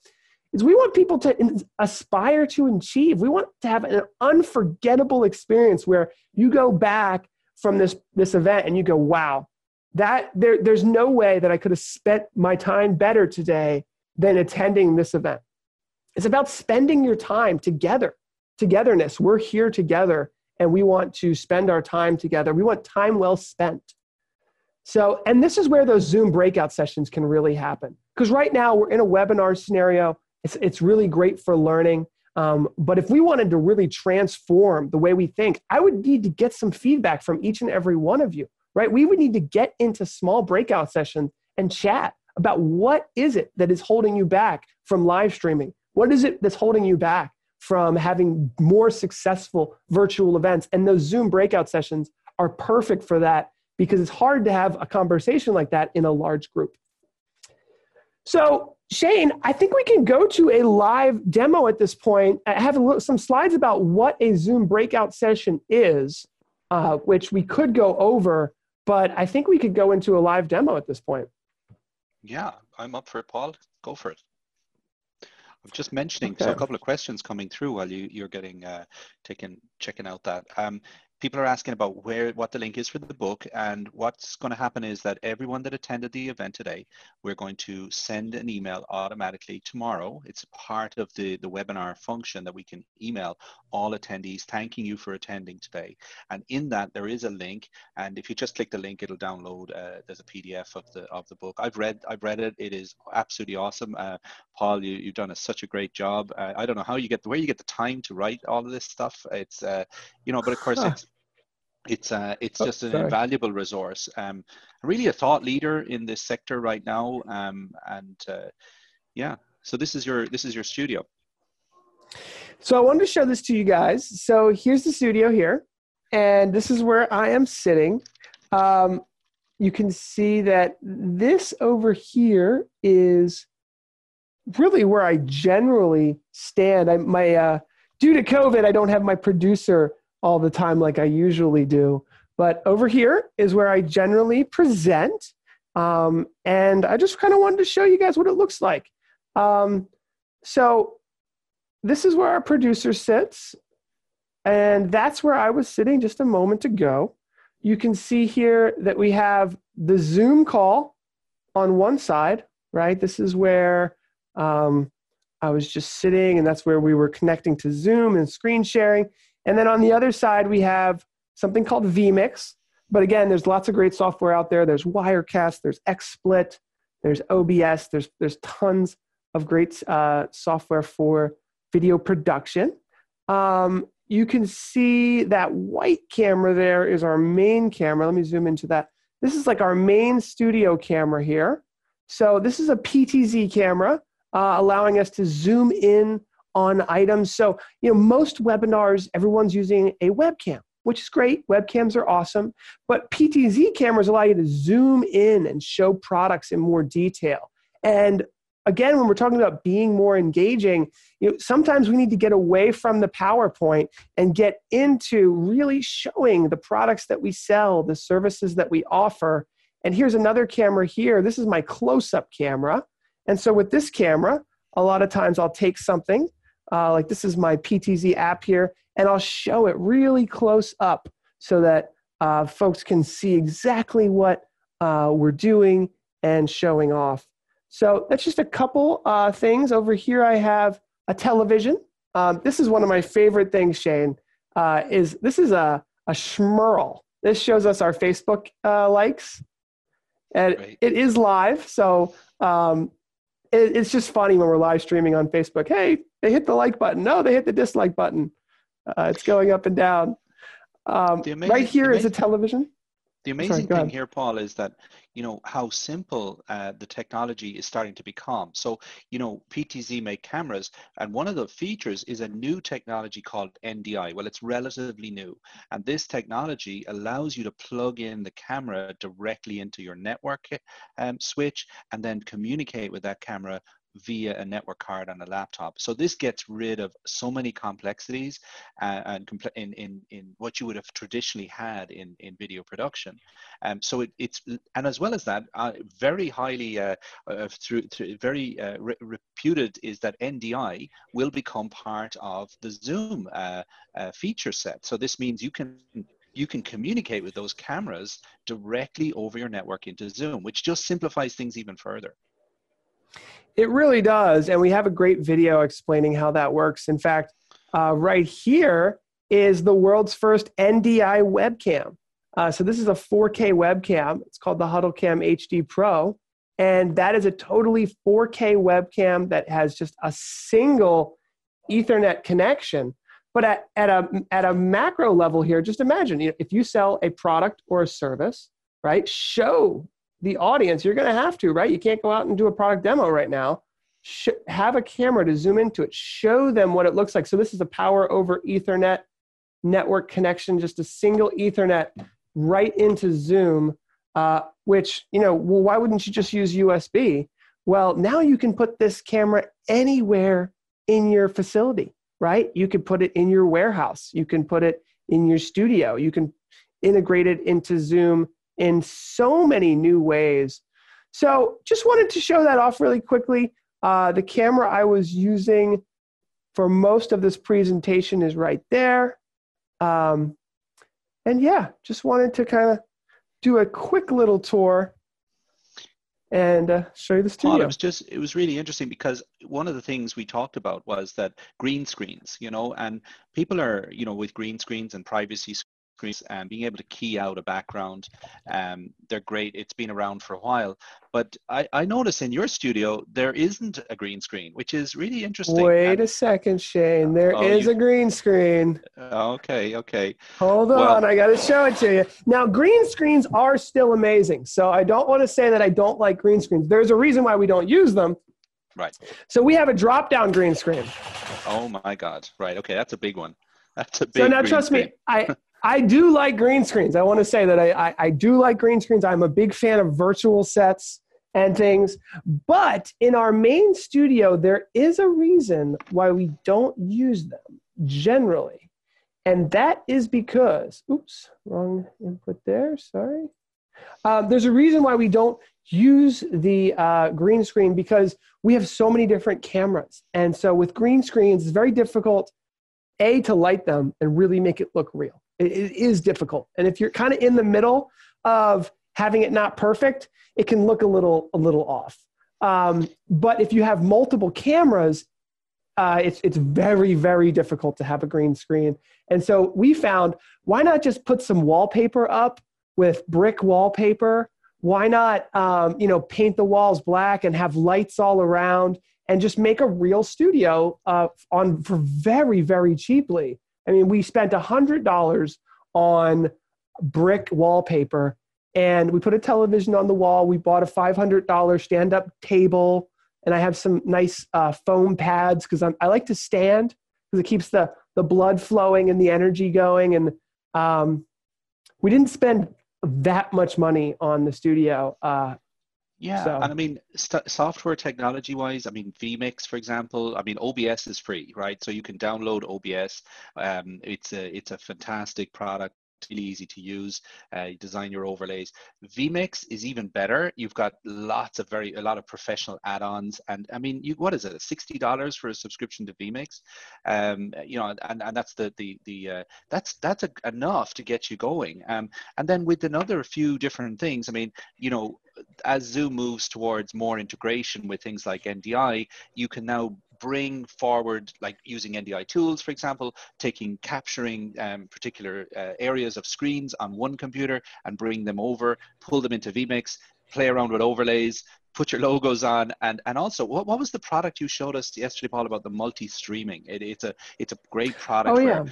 is we want people to aspire to achieve. We want to have an unforgettable experience where you go back from this, this event and you go, wow, that there, there's no way that I could have spent my time better today than attending this event. It's about spending your time together, togetherness. We're here together and we want to spend our time together. We want time well spent. So, and this is where those Zoom breakout sessions can really happen. Because right now we're in a webinar scenario. It's, it's really great for learning. Um, but if we wanted to really transform the way we think, I would need to get some feedback from each and every one of you, right? We would need to get into small breakout sessions and chat about what is it that is holding you back from live streaming? What is it that's holding you back from having more successful virtual events? And those Zoom breakout sessions are perfect for that because it's hard to have a conversation like that in a large group. So, Shane, I think we can go to a live demo at this point. I have some slides about what a Zoom breakout session is, uh, which we could go over, but I think we could go into a live demo at this point. Yeah, I'm up for it, Paul. Go for it. I'm just mentioning, okay. so a couple of questions coming through while you, you're getting uh, taking checking out that. Um, people are asking about where what the link is for the book and what's going to happen is that everyone that attended the event today we're going to send an email automatically tomorrow. It's part of the the webinar function that we can email all attendees thanking you for attending today. And in that there is a link and if you just click the link it'll download uh, there's a pdf of the of the book. I've read i've read it. It is absolutely awesome. Uh, paul you, you've done a, such a great job. Uh, i don't know how you get where you get the time to write all of this stuff. It's uh, you know but of course it's it's uh, it's oh, just an sorry. invaluable resource. Um, really a thought leader in this sector right now. Um, and uh, yeah, so this is your this is your studio. So I wanted to show this to you guys. So here's the studio here, and this is where I am sitting. Um, you can see that this over here is really where I generally stand. I my uh, due to COVID, I don't have my producer all the time like I usually do. But over here is where I generally present. Um, and I just kind of wanted to show you guys what it looks like. Um, so this is where our producer sits. And that's where I was sitting just a moment ago. You can see here that we have the Zoom call on one side, right? This is where um, I was just sitting, and that's where we were connecting to Zoom and screen sharing. And then on the other side, we have something called vMix. But again, there's lots of great software out there. There's Wirecast, there's XSplit, there's OBS, there's, there's tons of great uh, software for video production. Um, you can see that white camera there is our main camera. Let me zoom into that. This is like our main studio camera here. So this is a PTZ camera, uh, allowing us to zoom in on items. So, you know, most webinars, everyone's using a webcam, which is great. Webcams are awesome. But PTZ cameras allow you to zoom in and show products in more detail. And again, when we're talking about being more engaging, you know, sometimes we need to get away from the PowerPoint and get into really showing the products that we sell, the services that we offer. And here's another camera here. This is my close up camera. And so with this camera, a lot of times I'll take something uh, like this is my PTZ app here, and I'll show it really close up so that uh, folks can see exactly what uh, we're doing and showing off. So that's just a couple uh, things. Over here I have a television. Um, this is one of my favorite things, Shane, uh, is this is a, a Schmerl. This shows us our Facebook uh, likes. And right. it is live, so um, it's just funny when we're live streaming on Facebook. Hey, they hit the like button. No, they hit the dislike button. Uh, it's going up and down. Um, amazing, right here is a television. The amazing Sorry, thing here, Paul, is that you know how simple uh, the technology is starting to become. So you know PTZ make cameras, and one of the features is a new technology called NDI. Well, it's relatively new, and this technology allows you to plug in the camera directly into your network um, switch, and then communicate with that camera via a network card on a laptop. So this gets rid of so many complexities uh, and compl- in, in, in what you would have traditionally had in, in video production. Um, so it, it's, and as well as that, uh, very highly, uh, uh, through, through, very uh, re- reputed is that NDI will become part of the Zoom uh, feature set. So this means you can you can communicate with those cameras directly over your network into Zoom, which just simplifies things even further. It really does. And we have a great video explaining how that works. In fact, uh, right here is the world's first NDI webcam. Uh, so this is a 4K webcam. It's called the HuddleCam HD Pro. And that is a totally 4K webcam that has just a single Ethernet connection. But at, at, a, at a macro level here, just imagine if you sell a product or a service, right? Show the audience, you're going to have to, right? You can't go out and do a product demo right now. Sh- have a camera to zoom into it, show them what it looks like. So, this is a power over Ethernet network connection, just a single Ethernet right into Zoom, uh, which, you know, well, why wouldn't you just use USB? Well, now you can put this camera anywhere in your facility, right? You can put it in your warehouse, you can put it in your studio, you can integrate it into Zoom in so many new ways. So just wanted to show that off really quickly. Uh, the camera I was using for most of this presentation is right there. Um, and yeah, just wanted to kind of do a quick little tour and uh, show you the studio. Paul, it was just it was really interesting because one of the things we talked about was that green screens, you know, and people are you know with green screens and privacy screens and being able to key out a background, um, they're great. It's been around for a while, but I, I notice in your studio there isn't a green screen, which is really interesting. Wait and, a second, Shane. There oh, is you, a green screen. Okay, okay. Hold well, on, I got to show it to you. Now, green screens are still amazing, so I don't want to say that I don't like green screens. There's a reason why we don't use them. Right. So we have a drop-down green screen. Oh my God! Right. Okay, that's a big one. That's a big. So now, trust screen. me, I I do like green screens. I want to say that I, I, I, do like green screens. I'm a big fan of virtual sets and things. But in our main studio, there is a reason why we don't use them generally. And that is because, oops, wrong input there, sorry. Um, there's a reason why we don't use the uh, green screen because we have so many different cameras. And so with green screens, it's very difficult, A, to light them and really make it look real. It, it is difficult. And if you're kind of in the middle of having it not perfect, it can look a little a little off. Um, but if you have multiple cameras, uh, it's it's very very difficult to have a green screen. And so we found why not just put some wallpaper up with brick wallpaper? Why not um, you know paint the walls black and have lights all around and just make a real studio uh, on for very very cheaply. I mean, we spent a hundred dollars on brick wallpaper and we put a television on the wall. We bought a $500 stand up table, and I have some nice uh, foam pads because I like to stand because it keeps the, the blood flowing and the energy going. And um, we didn't spend that much money on the studio. Uh, yeah, so. and I mean, st- software technology wise, I mean, vMix, for example, I mean, OBS is free, right? So you can download OBS. Um, it's a it's a fantastic product really easy to use. Uh, you design your overlays. vMix is even better. You've got lots of very a lot of professional add-ons, and I mean, you what is it? Sixty dollars for a subscription to vMix, um, you know, and, and that's the the the uh, that's that's a, enough to get you going. Um, and then with another few different things, I mean, you know, as Zoom moves towards more integration with things like NDI, you can now bring forward, like using NDI tools, for example, taking, capturing um, particular uh, areas of screens on one computer and bring them over, pull them into vMix, play around with overlays, put your logos on and and also what, what was the product you showed us yesterday paul about the multi-streaming? It, it's a it's a great product oh yeah.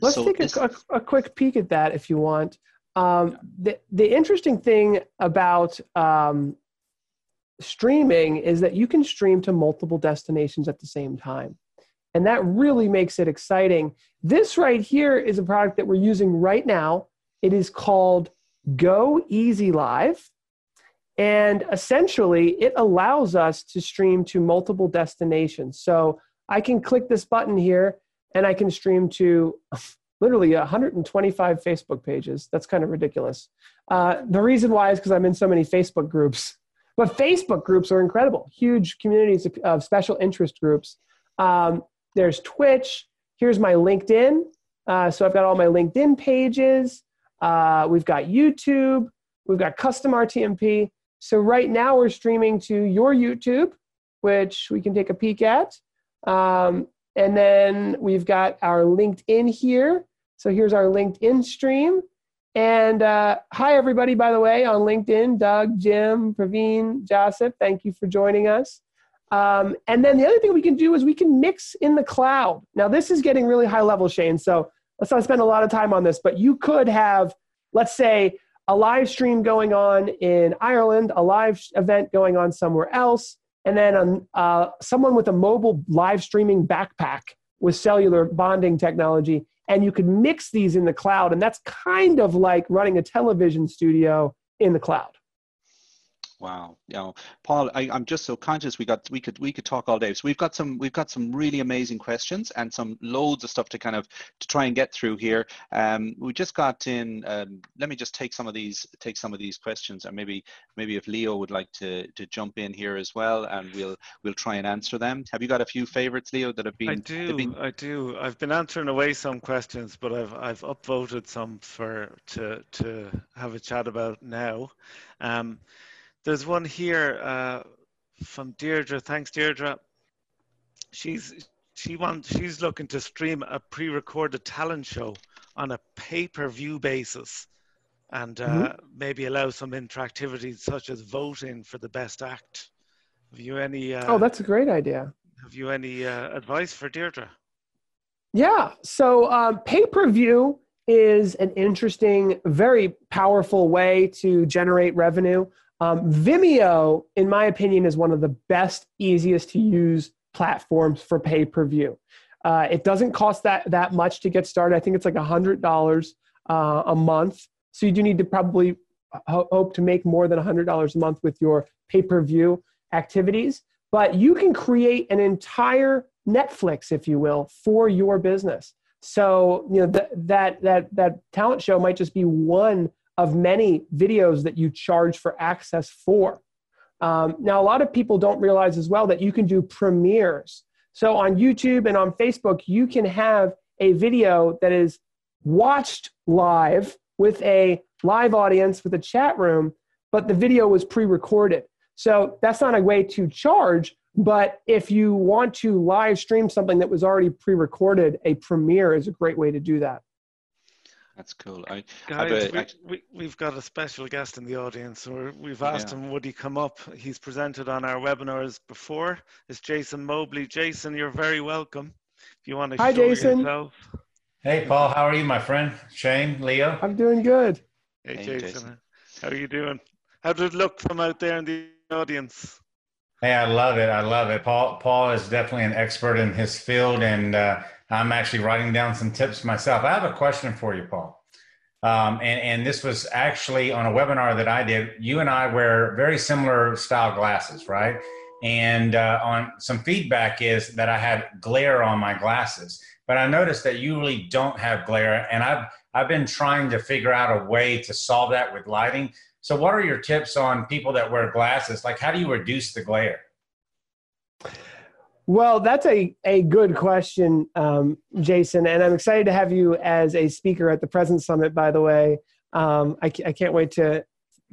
let's so take this, a, a, quick peek at that if you want. Um, the, the interesting thing about um, streaming is that you can stream to multiple destinations at the same time. And that really makes it exciting. This right here is a product that we're using right now. It is called Go Easy Live. And essentially, it allows us to stream to multiple destinations. So I can click this button here and I can stream to literally 125 Facebook pages. That's kind of ridiculous. Uh, the reason why is because I'm in so many Facebook groups. But Facebook groups are incredible, huge communities of, of special interest groups. Um, there's Twitch. Here's my LinkedIn. Uh, so I've got all my LinkedIn pages. Uh, we've got YouTube. We've got custom RTMP. So right now we're streaming to your YouTube, which we can take a peek at. Um, and then we've got our LinkedIn here. So here's our LinkedIn stream. And uh, hi, everybody, by the way, on LinkedIn Doug, Jim, Praveen, Joseph, thank you for joining us. Um, and then the other thing we can do is we can mix in the cloud. Now, this is getting really high level, Shane. So let's not spend a lot of time on this, but you could have, let's say, a live stream going on in Ireland, a live event going on somewhere else, and then um, uh, someone with a mobile live streaming backpack with cellular bonding technology and you could mix these in the cloud. And that's kind of like running a television studio in the cloud Wow. You know, Paul, I, am just so conscious we got we could we could talk all day. So we've got some we've got some really amazing questions and some loads of stuff to kind of to try and get through here. Um, we just got in. Um, let me just take some of these take some of these questions, and maybe maybe if Leo would like to to jump in here as well, and we'll we'll try and answer them. Have you got a few favorites, Leo, that have been? I do. Been... I do. I've been answering away some questions, but I've I've upvoted some for to to have a chat about now. Um, there's one here uh, from Deirdre. Thanks, Deirdre. She's she wants she's looking to stream a pre-recorded talent show on a pay-per-view basis, and uh, mm-hmm. maybe allow some interactivity such as voting for the best act. Have you any? Uh, oh, that's a great idea. Have you any uh, advice for Deirdre? Yeah. So um, pay-per-view is an interesting, very powerful way to generate revenue. Um, Vimeo, in my opinion, is one of the best, easiest to use platforms for pay per view. Uh, it doesn't cost that that much to get started. I think it's like hundred dollars uh, a month. So you do need to probably ho- hope to make more than hundred dollars a month with your pay per view activities. But you can create an entire Netflix, if you will, for your business. So you know th- that that that talent show might just be one of many videos that you charge for access for. Um, now, a lot of people don't realize as well that you can do premieres. So on YouTube and on Facebook, you can have a video that is watched live with a live audience with a chat room, but the video was pre recorded. So that's not a way to charge. But if you want to live stream something that was already pre recorded, a premiere is a great way to do that. That's cool. I, Guys, a, we, we, have got a special guest in the audience. So we've asked yeah. him, would he come up? He's presented on our webinars before. It's Jason Mobley. Jason, you're very welcome. If you want to Hi, show Jason. yourself. Hey, Paul. How are you, my friend? Shane, Leo? I'm doing good. Hey, hey Jason. Jason. How are you doing? How did it look from out there in the audience? Hey, I love it. I love it. Paul Paul is definitely an expert in his field, and uh, I'm actually writing down some tips myself. I have a question for you, Paul. Um, and, and this was actually on a webinar that I did. You and I wear very similar style glasses, right? And uh, on some feedback is that I had glare on my glasses, but I noticed that you really don't have glare. And I've I've been trying to figure out a way to solve that with lighting. So, what are your tips on people that wear glasses? Like, how do you reduce the glare? Well, that's a, a good question, um, Jason. And I'm excited to have you as a speaker at the Present Summit, by the way. Um, I, I can't wait to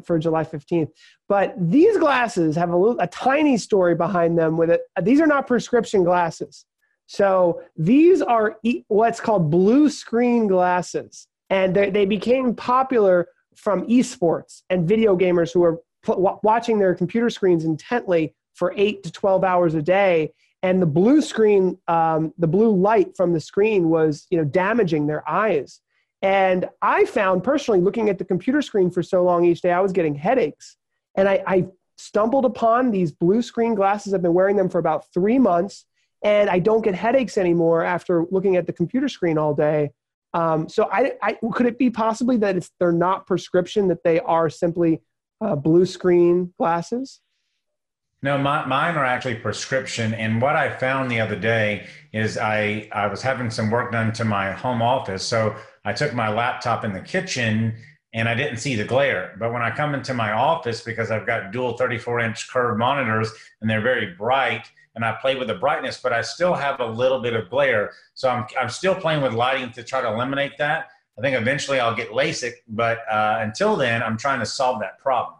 for July 15th. But these glasses have a, little, a tiny story behind them with it. These are not prescription glasses. So these are e- what's called blue screen glasses. And they, they became popular from esports and video gamers who are pl- watching their computer screens intently for eight to 12 hours a day and the blue screen um, the blue light from the screen was you know damaging their eyes. And i found personally looking at the computer screen for so long each day i was getting headaches. And i, I stumbled upon these blue screen glasses. I've been wearing them for about three months and i don't get headaches anymore after looking at the computer screen all day. Um, so I, I, could it be possibly that it's they're not prescription that they are simply uh, blue screen glasses no, my, mine are actually prescription. And what I found the other day is I, I was having some work done to my home office. So I took my laptop in the kitchen and I didn't see the glare. But when I come into my office, because I've got dual 34 inch curved monitors and they're very bright, and I play with the brightness, but I still have a little bit of glare. So I'm, I'm still playing with lighting to try to eliminate that. I think eventually I'll get LASIK, but uh, until then, I'm trying to solve that problem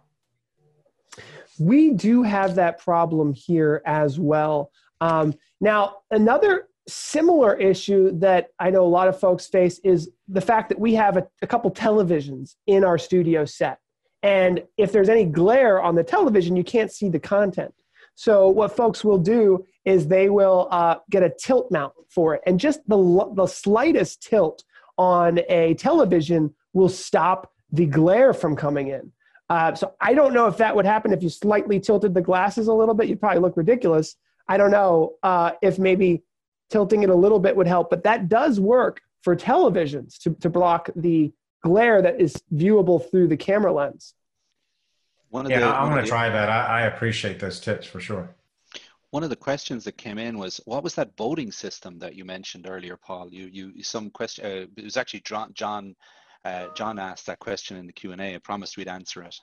we do have that problem here as well. Um, now, another similar issue that I know a lot of folks face is the fact that we have a, a couple televisions in our studio set. And if there's any glare on the television, you can't see the content. So what folks will do is they will uh, get a tilt mount for it, and just the the slightest tilt on a television will stop the glare from coming in. Uh, so I don't know if that would happen if you slightly tilted the glasses a little bit. You'd probably look ridiculous. I don't know uh, if maybe tilting it a little bit would help, but that does work for televisions to, to block the glare that is viewable through the camera lens. One of yeah, the, I'm going to try that. I, I appreciate those tips for sure. One of the questions that came in was, what was that voting system that you mentioned earlier, Paul? You, you, some question. Uh, it was actually John. John, uh, John asked that question in the Q and A. I promised we'd answer it.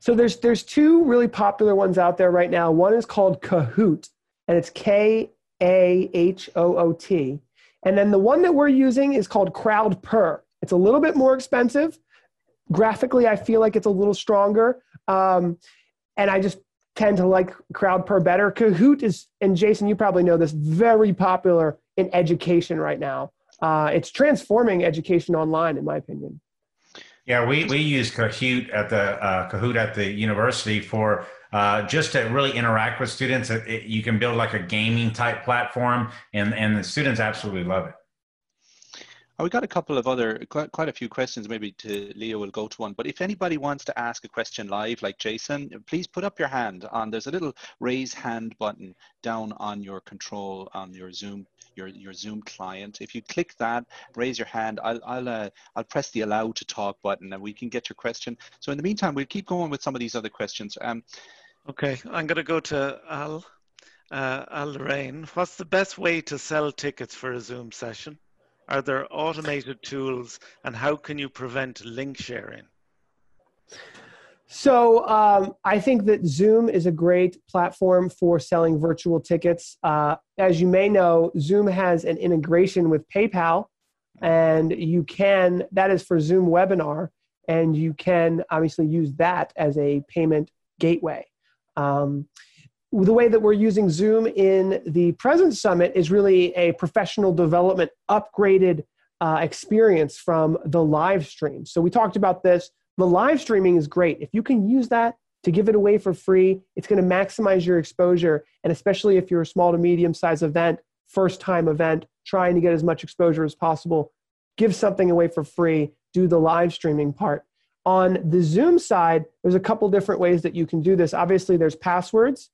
So there's there's two really popular ones out there right now. One is called Kahoot, and it's K A H O O T, and then the one that we're using is called CrowdPurr. It's a little bit more expensive. Graphically, I feel like it's a little stronger, um, and I just tend to like CrowdPurr better. Kahoot is, and Jason, you probably know this, very popular in education right now. Uh, it's transforming education online, in my opinion. Yeah, we, we use Kahoot at the uh, Kahoot at the university for uh, just to really interact with students. It, it, you can build like a gaming type platform, and and the students absolutely love it. Oh, we got a couple of other, quite, quite a few questions. Maybe to Leo will go to one. But if anybody wants to ask a question live, like Jason, please put up your hand. On there's a little raise hand button down on your control on your Zoom your your Zoom client. If you click that, raise your hand. I'll I'll uh, I'll press the allow to talk button, and we can get your question. So in the meantime, we'll keep going with some of these other questions. Um, okay, I'm going to go to Al. Uh, Al Lorraine, what's the best way to sell tickets for a Zoom session? Are there automated tools, and how can you prevent link sharing? So um, I think that Zoom is a great platform for selling virtual tickets. Uh, as you may know, Zoom has an integration with PayPal, and you can that is for Zoom webinar, and you can obviously use that as a payment gateway. Um, the way that we're using Zoom in the present summit is really a professional development upgraded uh, experience from the live stream. So we talked about this the live streaming is great. If you can use that to give it away for free, it's going to maximize your exposure. And especially if you're a small to medium size event, first time event, trying to get as much exposure as possible, give something away for free, do the live streaming part. On the Zoom side, there's a couple different ways that you can do this. Obviously, there's passwords,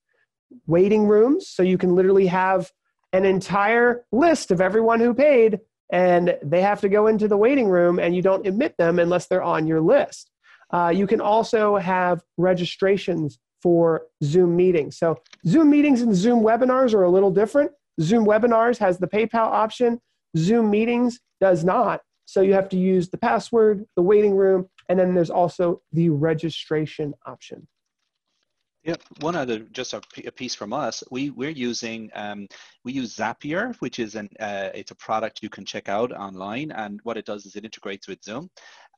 waiting rooms, so you can literally have an entire list of everyone who paid and they have to go into the waiting room and you don't admit them unless they're on your list. Uh, you can also have registrations for Zoom meetings. So, Zoom meetings and Zoom webinars are a little different. Zoom webinars has the PayPal option, Zoom meetings does not. So, you have to use the password, the waiting room, and then there's also the registration option. Yep. One other, just a, a, piece from us. We we're using um, we use Zapier, which is an uh, it's a product you can check out online, and what it does is it integrates with Zoom,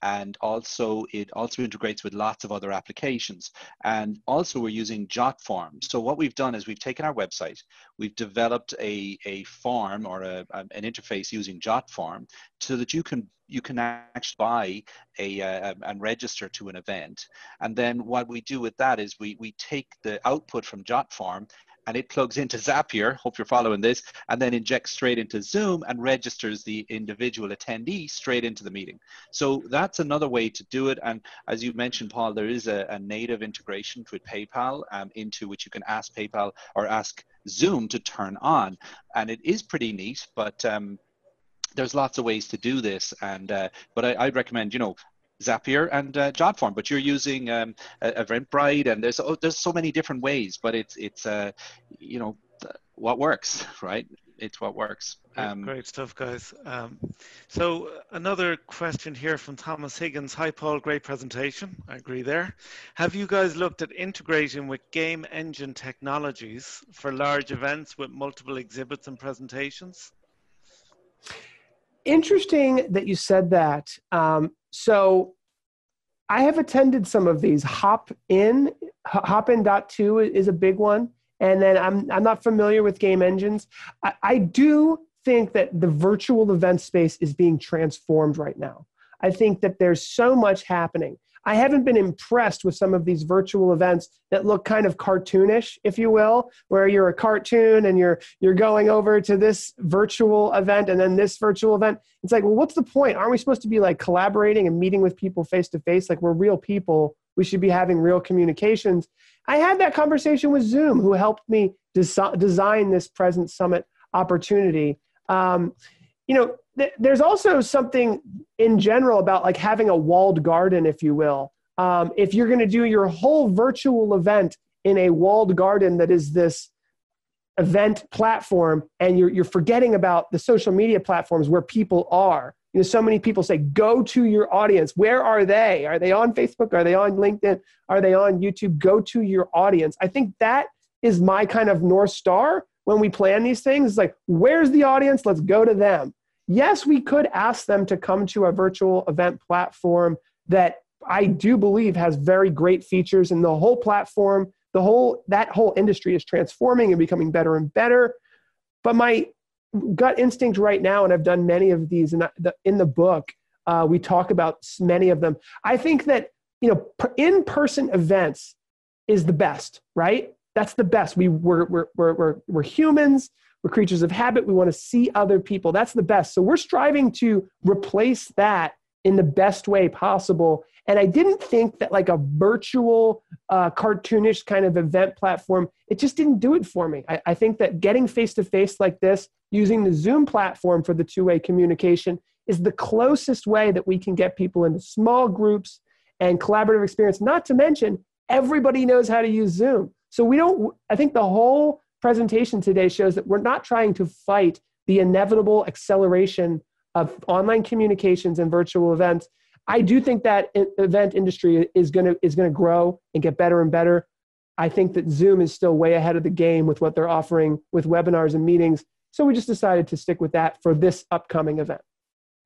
and also it also integrates with lots of other applications. And also we're using Jot Jotform. So what we've done is we've taken our website, we've developed a a form or a, an interface using Jotform, so that you can you can actually buy a uh, and register to an event. And then what we do with that is we, we take the output from Jotform and it plugs into Zapier, hope you're following this, and then injects straight into Zoom and registers the individual attendee straight into the meeting. So that's another way to do it. And as you mentioned, Paul, there is a, a native integration with PayPal um, into which you can ask PayPal or ask Zoom to turn on. And it is pretty neat, but um, there's lots of ways to do this and uh, but I, would recommend you know Zapier and uh, Jotform, but you're using um, Eventbrite, and there's oh, there's so many different ways, but it's it's uh, you know what works, right? It's what works. Um, Great stuff, guys. Um, so another question here from Thomas Higgins. Hi, Paul. Great presentation. I agree there. Have you guys looked at integrating with game engine technologies for large events with multiple exhibits and presentations? interesting that you said that. Um, so I have attended some of these. Hop in, Hopin dot two is a big one. And then I'm, I'm not familiar with game engines. I, I do think that the virtual event space is being transformed right now. I think that there's so much happening. I haven't been impressed with some of these virtual events that look kind of cartoonish, if you will, where you're a cartoon and you're you're going over to this virtual event and then this virtual event. It's like, well, what's the point? Aren't we supposed to be like collaborating and meeting with people face to face? Like we're real people. We should be having real communications. I had that conversation with Zoom, who helped me des- design this present summit opportunity. Um, you know, th- there's also something in general about like having a walled garden, if you will. Um, if you're going to do your whole virtual event in a walled garden that is this event platform and you're, you're forgetting about the social media platforms where people are. You know so many people say go to your audience. Where are they? Are they on facebook? Are they on linkedin? Are they on youtube? Go to your audience. I think that is my kind of north star when we plan these things. It's like where's the audience? Let's go to them yes we could ask them to come to a virtual event platform that i do believe has very great features and the whole platform the whole that whole industry is transforming and becoming better and better. But my gut instinct right now and i've done many of these in the, in the book uh, we talk about many of them. I think that you know in-person events is the best right? That's the best. We we're, we're, we're, we're, we're humans we're creatures of habit we want to see other people that's the best so we're striving to replace that in the best way possible and I didn't think that like a virtual, uh, cartoonish kind of event platform, it just didn't do it for me. I, I think that getting face to face like this, using the Zoom platform for the two way communication, is the closest way that we can get people into small groups and collaborative experience. Not to mention, everybody knows how to use Zoom. So we don't, I think the whole presentation today shows that we're not trying to fight the inevitable acceleration of online communications and virtual events I do think that event industry is going to is going to grow and get better and better. I think that Zoom is still way ahead of the game with what they're offering with webinars and meetings. So we just decided to stick with that for this upcoming event.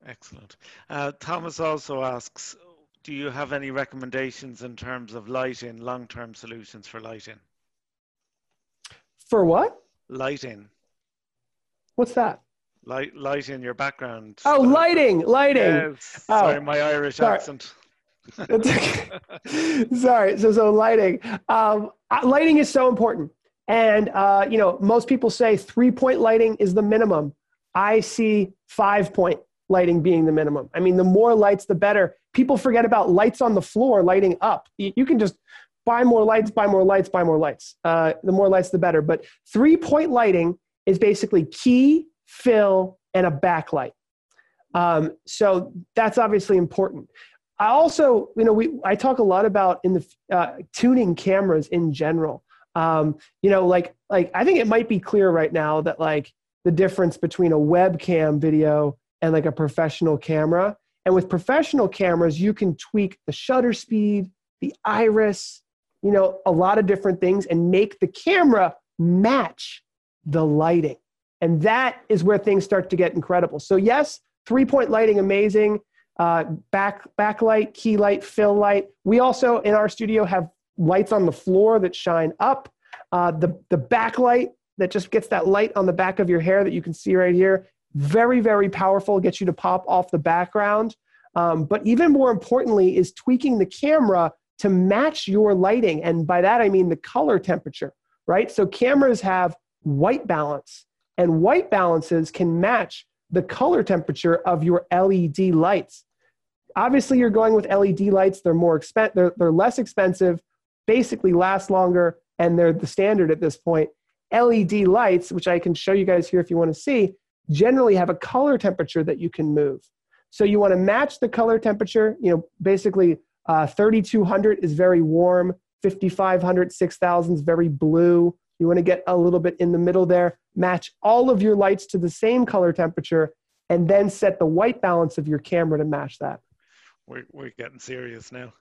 Excellent. Uh, Thomas also asks, do you have any recommendations in terms of lighting, long-term solutions for lighting? For what? Lighting. What's that? light light in your background. Oh, lighting, lighting. Yes. Oh, sorry, my Irish sorry. accent. sorry. So, so lighting. Um, uh, lighting is so important, and uh, you know, most people say three point lighting is the minimum. I see five point lighting being the minimum. I mean, the more lights, the better. People forget about lights on the floor lighting up. You, you can just buy more lights, buy more lights, buy more lights. Uh, the more lights, the better. But three point lighting is basically key fill, and a backlight. Um, so that's obviously important. I also, you know, we I talk a lot about in the uh, tuning cameras in general. Um, you know, like like I think it might be clear right now that like the difference between a webcam video and like a professional camera. And with professional cameras, you can tweak the shutter speed, the iris, you know, a lot of different things and make the camera match the lighting. And that is where things start to get incredible. So, yes, three point lighting, amazing. Uh, back backlight, key light, fill light. We also in our studio have lights on the floor that shine up. Uh, the the backlight that just gets that light on the back of your hair that you can see right here. Very very powerful. Gets you to pop off the background. Um, but even more importantly is tweaking the camera to match your lighting, and by that I mean the color temperature. Right. So cameras have white balance and white balances can match the color temperature of your LED lights. Obviously, you're going with LED lights, they're more expen- they're, they're less expensive, basically last longer, and they're the standard at this point. LED lights, which I can show you guys here if you want to see, generally have a color temperature that you can move. So you want to match the color temperature. You know, basically, uh, 3200 is very warm, 5500, 6000 is very blue. You want to get a little bit in the middle there, match all of your lights to the same color temperature, and then set the white balance of your camera to match that. We're, we're getting serious now.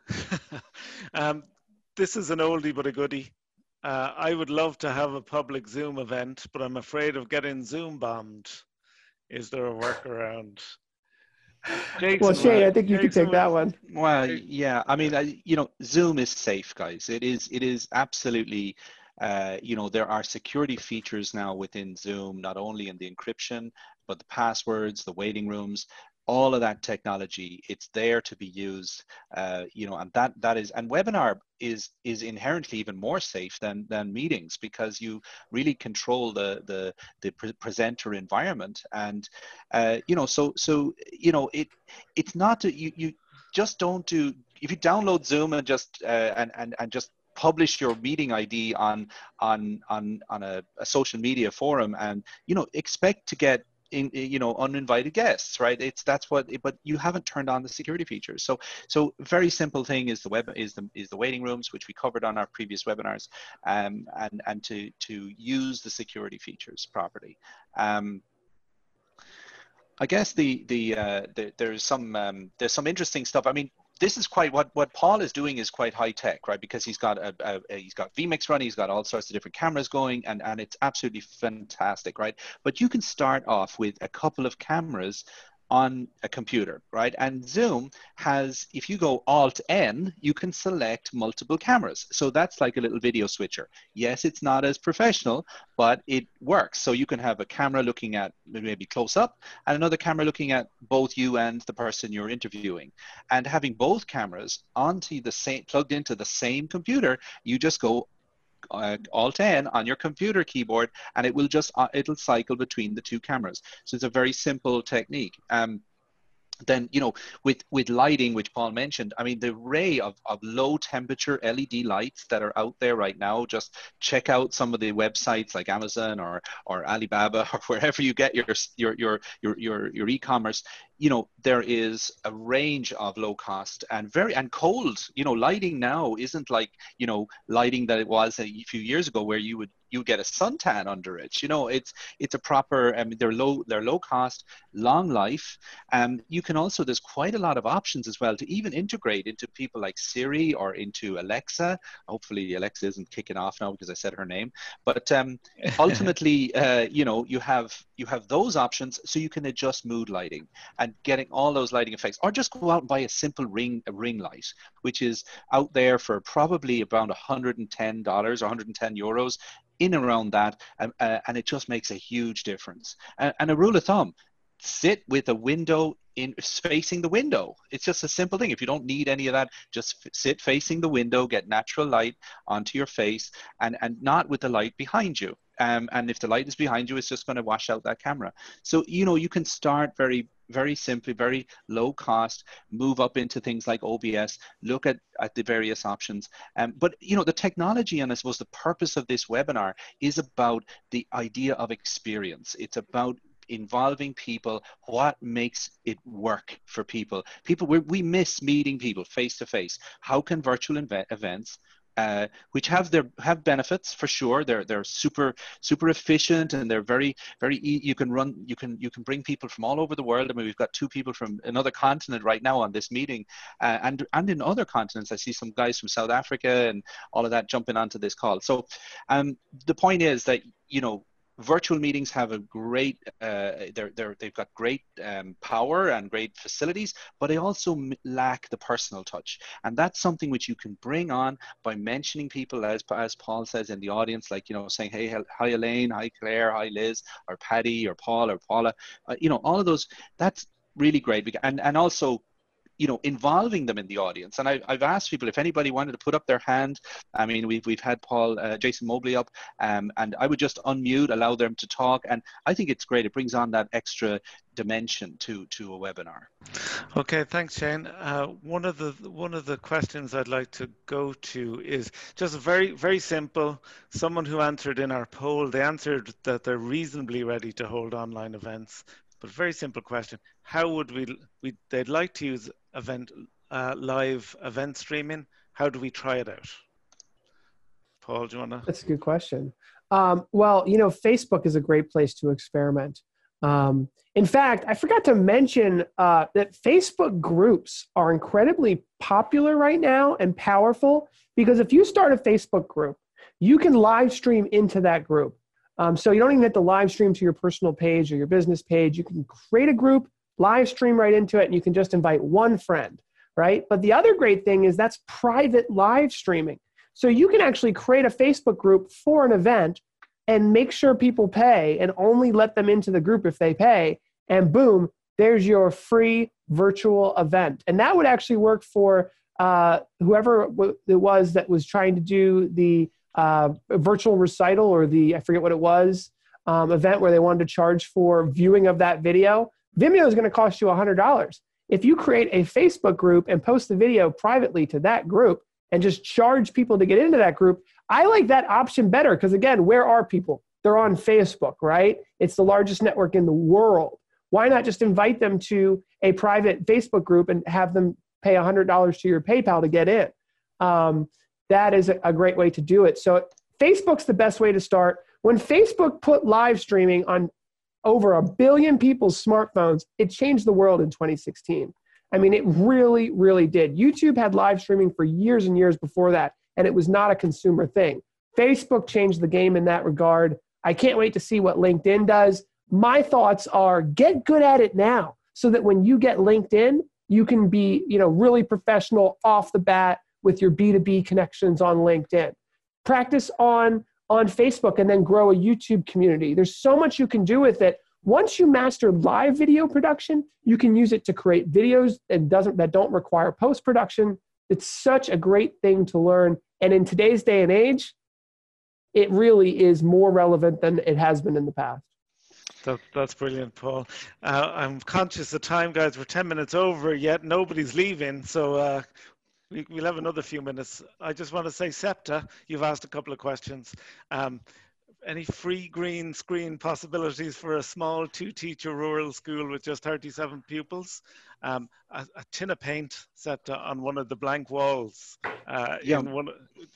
um, this is an oldie but a goodie. Uh, I would love to have a public Zoom event, but I'm afraid of getting Zoom bombed. Is there a workaround? Jason, well, Shane, I think you Jason, can take that one. Well, yeah. I mean, you know, Zoom is safe, guys. It is. It is absolutely uh, you know, there are security features now within Zoom, not only in the encryption, but the passwords, the waiting rooms, all of that technology it's there to be used uh, you know and that that is and webinar is is inherently even more safe than than meetings because you really control the the the pre- presenter environment. And uh, you know so so you know it it's not you you just don't do if you download zoom and just uh, and, and and just publish your meeting ID on on on on a, a social media forum, and you know expect to get in, you know uninvited guests right? It's that's what but you haven't turned on the security features. So so very simple thing is the web is the is the waiting rooms which we covered on our previous webinars um, and and to to use the security features properly. Um, I guess the the, uh, the there's some um, there's some interesting stuff. I mean, this is quite what what Paul is doing is quite high tech, right? Because he's got a, a, a, he's got vMix running, he's got all sorts of different cameras going, and and it's absolutely fantastic, right? But you can start off with a couple of cameras on a computer, right? And Zoom has, if you go Alt N, you can select multiple cameras. So that's like a little video switcher. Yes, it's not as professional, but it works. So you can have a camera looking at maybe close up and another camera looking at both you and the person you're interviewing. And having both cameras onto the same, plugged into the same computer, you just go uh, Alt N on your computer keyboard, and it will just uh, it'll cycle between the two cameras. So it's a very simple technique. Um, then you know with with lighting which paul mentioned i mean the array of, of low temperature led lights that are out there right now just check out some of the websites like amazon or or alibaba or wherever you get your your your your your, your e-commerce you know there is a range of low cost and very and cold. You know lighting now isn't like you know lighting that it was a few years ago where you would you get a suntan under it. You know, it's it's a proper. I mean, they're low they're low cost, long life. Um, you can also there's quite a lot of options as well to even integrate into people like Siri or into Alexa. Hopefully, Alexa isn't kicking off now because I said her name. But um, ultimately, uh, you know, you have you have those options so you can adjust mood lighting and getting all those lighting effects, or just go out and buy a simple ring a ring light, which is out there for probably around 110 dollars or 110 euros in around that, um, uh, and it just makes a huge difference. And, and a rule of thumb: sit with a window in facing the window. It's just a simple thing. If you don't need any of that, just sit facing the window, get natural light onto your face, and and not with the light behind you. Um, and if the light is behind you, it's just going to wash out that camera. So you know you can start very very simply, very low cost, move up into things like OBS, look at, at the various options. Um, but you know, the technology and I suppose the purpose of this webinar is about the idea of experience. It's about involving people what makes it work for people people we, we miss meeting people face to face how can virtual events uh, which have their have benefits for sure. They're they're super super efficient and they're very very e- you can run you can you can bring people from all over the world. I mean we've got two people from another continent right now on this meeting, uh, and and in other continents I see some guys from South Africa and all of that jumping onto this call. So um, the point is that you know virtual meetings have a great uh, they're, they're, they've got great um, power and great facilities but they also lack the personal touch. And that's something which you can bring on by mentioning people as, as paul says in the audience like you know saying hey hi elaine hi claire hi liz or patty or paul or paula. Uh, you know all of those that's really great. And and also you know involving them in the audience. And I, have asked people if anybody wanted to put up their hand i mean we've, we've had paul uh, jason mobley up um, and i would just unmute allow them to talk. And i think it's great. It brings on that extra dimension to to a webinar. Okay thanks shane. Uh, one of the one of the questions i'd like to go to is just very very simple. Someone who answered in our poll they answered that they're reasonably ready to hold online events. But very simple question. How would we, we they'd like to use event uh, live event streaming. How do we try it out? Paul do you want to that's a good question. Um, well you know facebook is a great place to experiment. Um, in fact i forgot to mention uh, that facebook groups are incredibly popular right now and powerful because if you start a facebook group you can live stream into that group. Um, so you don't even have to live stream to your personal page or your business page. You can create a group, live stream right into it, and you can just invite one friend, right? But the other great thing is that's private live streaming. So you can actually create a Facebook group for an event and make sure people pay and only let them into the group if they pay. And boom, there's your free virtual event. And that would actually work for uh, whoever it was that was trying to do the uh, virtual recital or the I forget what it was um, event where they wanted to charge for viewing of that video. Vimeo is going to cost you $100. If you create a Facebook group and post the video privately to that group and just charge people to get into that group, I like that option better because again, where are people? They're on Facebook, right? It's the largest network in the world. Why not just invite them to a private Facebook group and have them pay $100 to your PayPal to get in? Um, that is a great way to do it. So, Facebook's the best way to start. When Facebook put live streaming on over a billion people's smartphones, it changed the world in 2016. I mean, it really, really did. YouTube had live streaming for years and years before that, and it was not a consumer thing. Facebook changed the game in that regard. I can't wait to see what LinkedIn does. My thoughts are get good at it now so that when you get LinkedIn, you can be, you know, really professional off the bat with your B2B connections on LinkedIn. Practice on on Facebook and then grow a YouTube community. There's so much you can do with it. Once you master live video production, you can use it to create videos that doesn't that don't require post production. It's such a great thing to learn. And in today's day and age, it really is more relevant than it has been in the past. That, that's brilliant, Paul. Uh, I'm conscious of time, guys. We're 10 minutes over, yet nobody's leaving. So uh, we, will have another few minutes. I just want to say, SEPTA, you've asked a couple of questions. Um, any free green screen possibilities for a small two teacher rural school with just 37 pupils? Um, a, a, tin of paint set on one of the blank walls uh, yeah. one,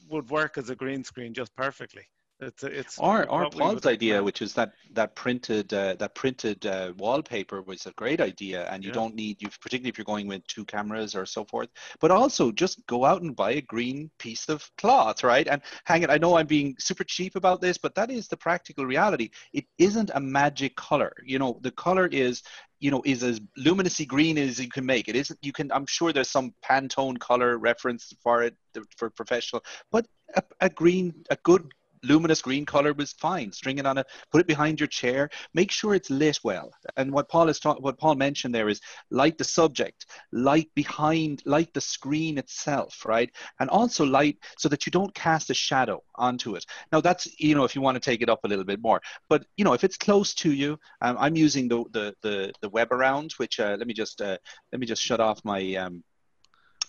would work as a green screen just perfectly. It's, it's our our Paul's idea, which is that that printed uh, that printed uh, wallpaper, was a great idea, and you yeah. don't need you particularly if you're going with two cameras or so forth. But also just go out and buy a green piece of cloth, right, and hang it. I know I'm being super cheap about this, but that is the practical reality. It isn't a magic color. You know, the color is you know is as luminously green as you can make it isn't you can i'm sure there's some pantone color reference for it for professional but a, a green a good luminous green color was fine. String it on a, put it behind your chair. Make sure it's lit well. And what Paul is what Paul mentioned there is light the subject, light behind, light the screen itself, right? And also light so that you don't cast a shadow onto it. Now that's you know if you want to take it up a little bit more, but you know if it's close to you, um, I'm using the the the, the Webaround, which uh, let me just uh, let me just shut off my um,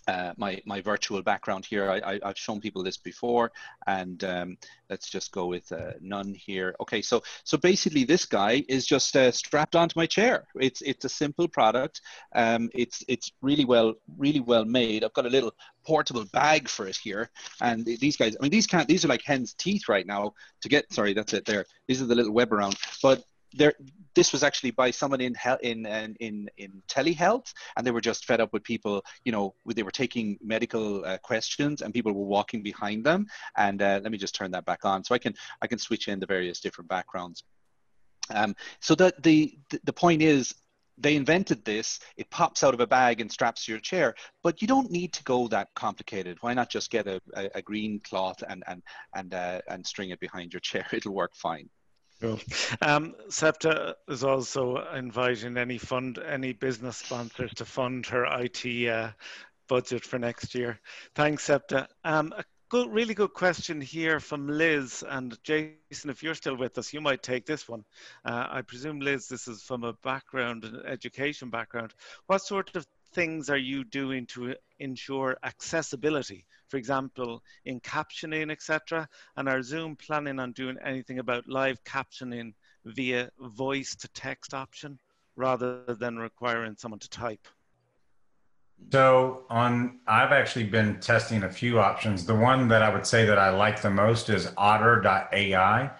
uh, my my virtual background here. I, have shown people this before, and um, let's just go with uh, none here. Okay, so so basically this guy is just uh, strapped onto my chair. It's it's a simple product. Um, it's it's really well really well made. I've got a little portable bag for it here, and these guys. I mean, these can't. These are like hen's teeth right now to get. Sorry, that's it. There. These are the little Webaround, but there this was actually by someone in in in in telehealth and they were just fed up with people you know they were taking medical uh, questions and people were walking behind them. And uh, let me just turn that back on so i can i can switch in the various different backgrounds. Um, so that the the point is they invented this. It pops out of a bag and straps to your chair but you don't need to go that complicated. Why not just get a, a, a green cloth and and and uh, and string it behind your chair? It'll work fine Um, SEPTA is also inviting any fund, any business sponsors to fund her IT uh, budget for next year. Thanks, SEPTA. Um, a good, really good question here from Liz and Jason. If you're still with us, you might take this one. Uh, I presume, Liz, this is from a background, an education background. What sort of things are you doing to ensure accessibility? For example, in captioning, etc. And are Zoom planning on doing anything about live captioning via voice to text option rather than requiring someone to type? So on, I've actually been testing a few options. The one that I would say that I like the most is Otter.ai.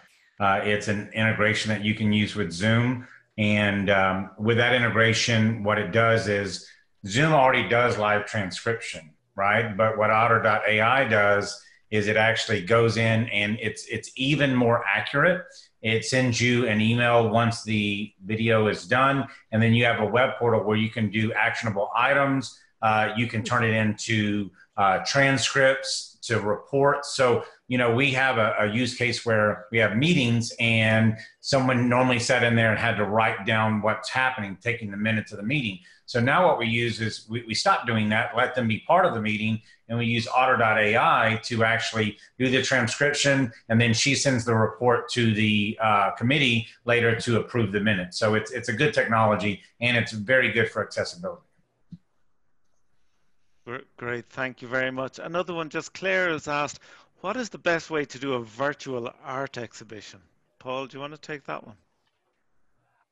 Uh, it's an integration that you can use with Zoom. And um, with that integration, what it does is Zoom already does live transcription, right? But what Otter.ai does is it actually goes in and it's it's even more accurate. It sends you an email once the video is done, and then you have a web portal where you can do actionable items. Uh, you can turn it into uh, transcripts to reports. So you know we have a, a use case where we have meetings and someone normally sat in there and had to write down what's happening, taking the minutes of the meeting. So now what we use is we, we stop doing that, let them be part of the meeting, and we use Otter.ai to actually do the transcription, and then she sends the report to the uh, committee later to approve the minutes. So it's, it's a good technology, and it's very good for accessibility. Great, thank you very much. Another one, just Claire has asked, what is the best way to do a virtual art exhibition? Paul, do you want to take that one?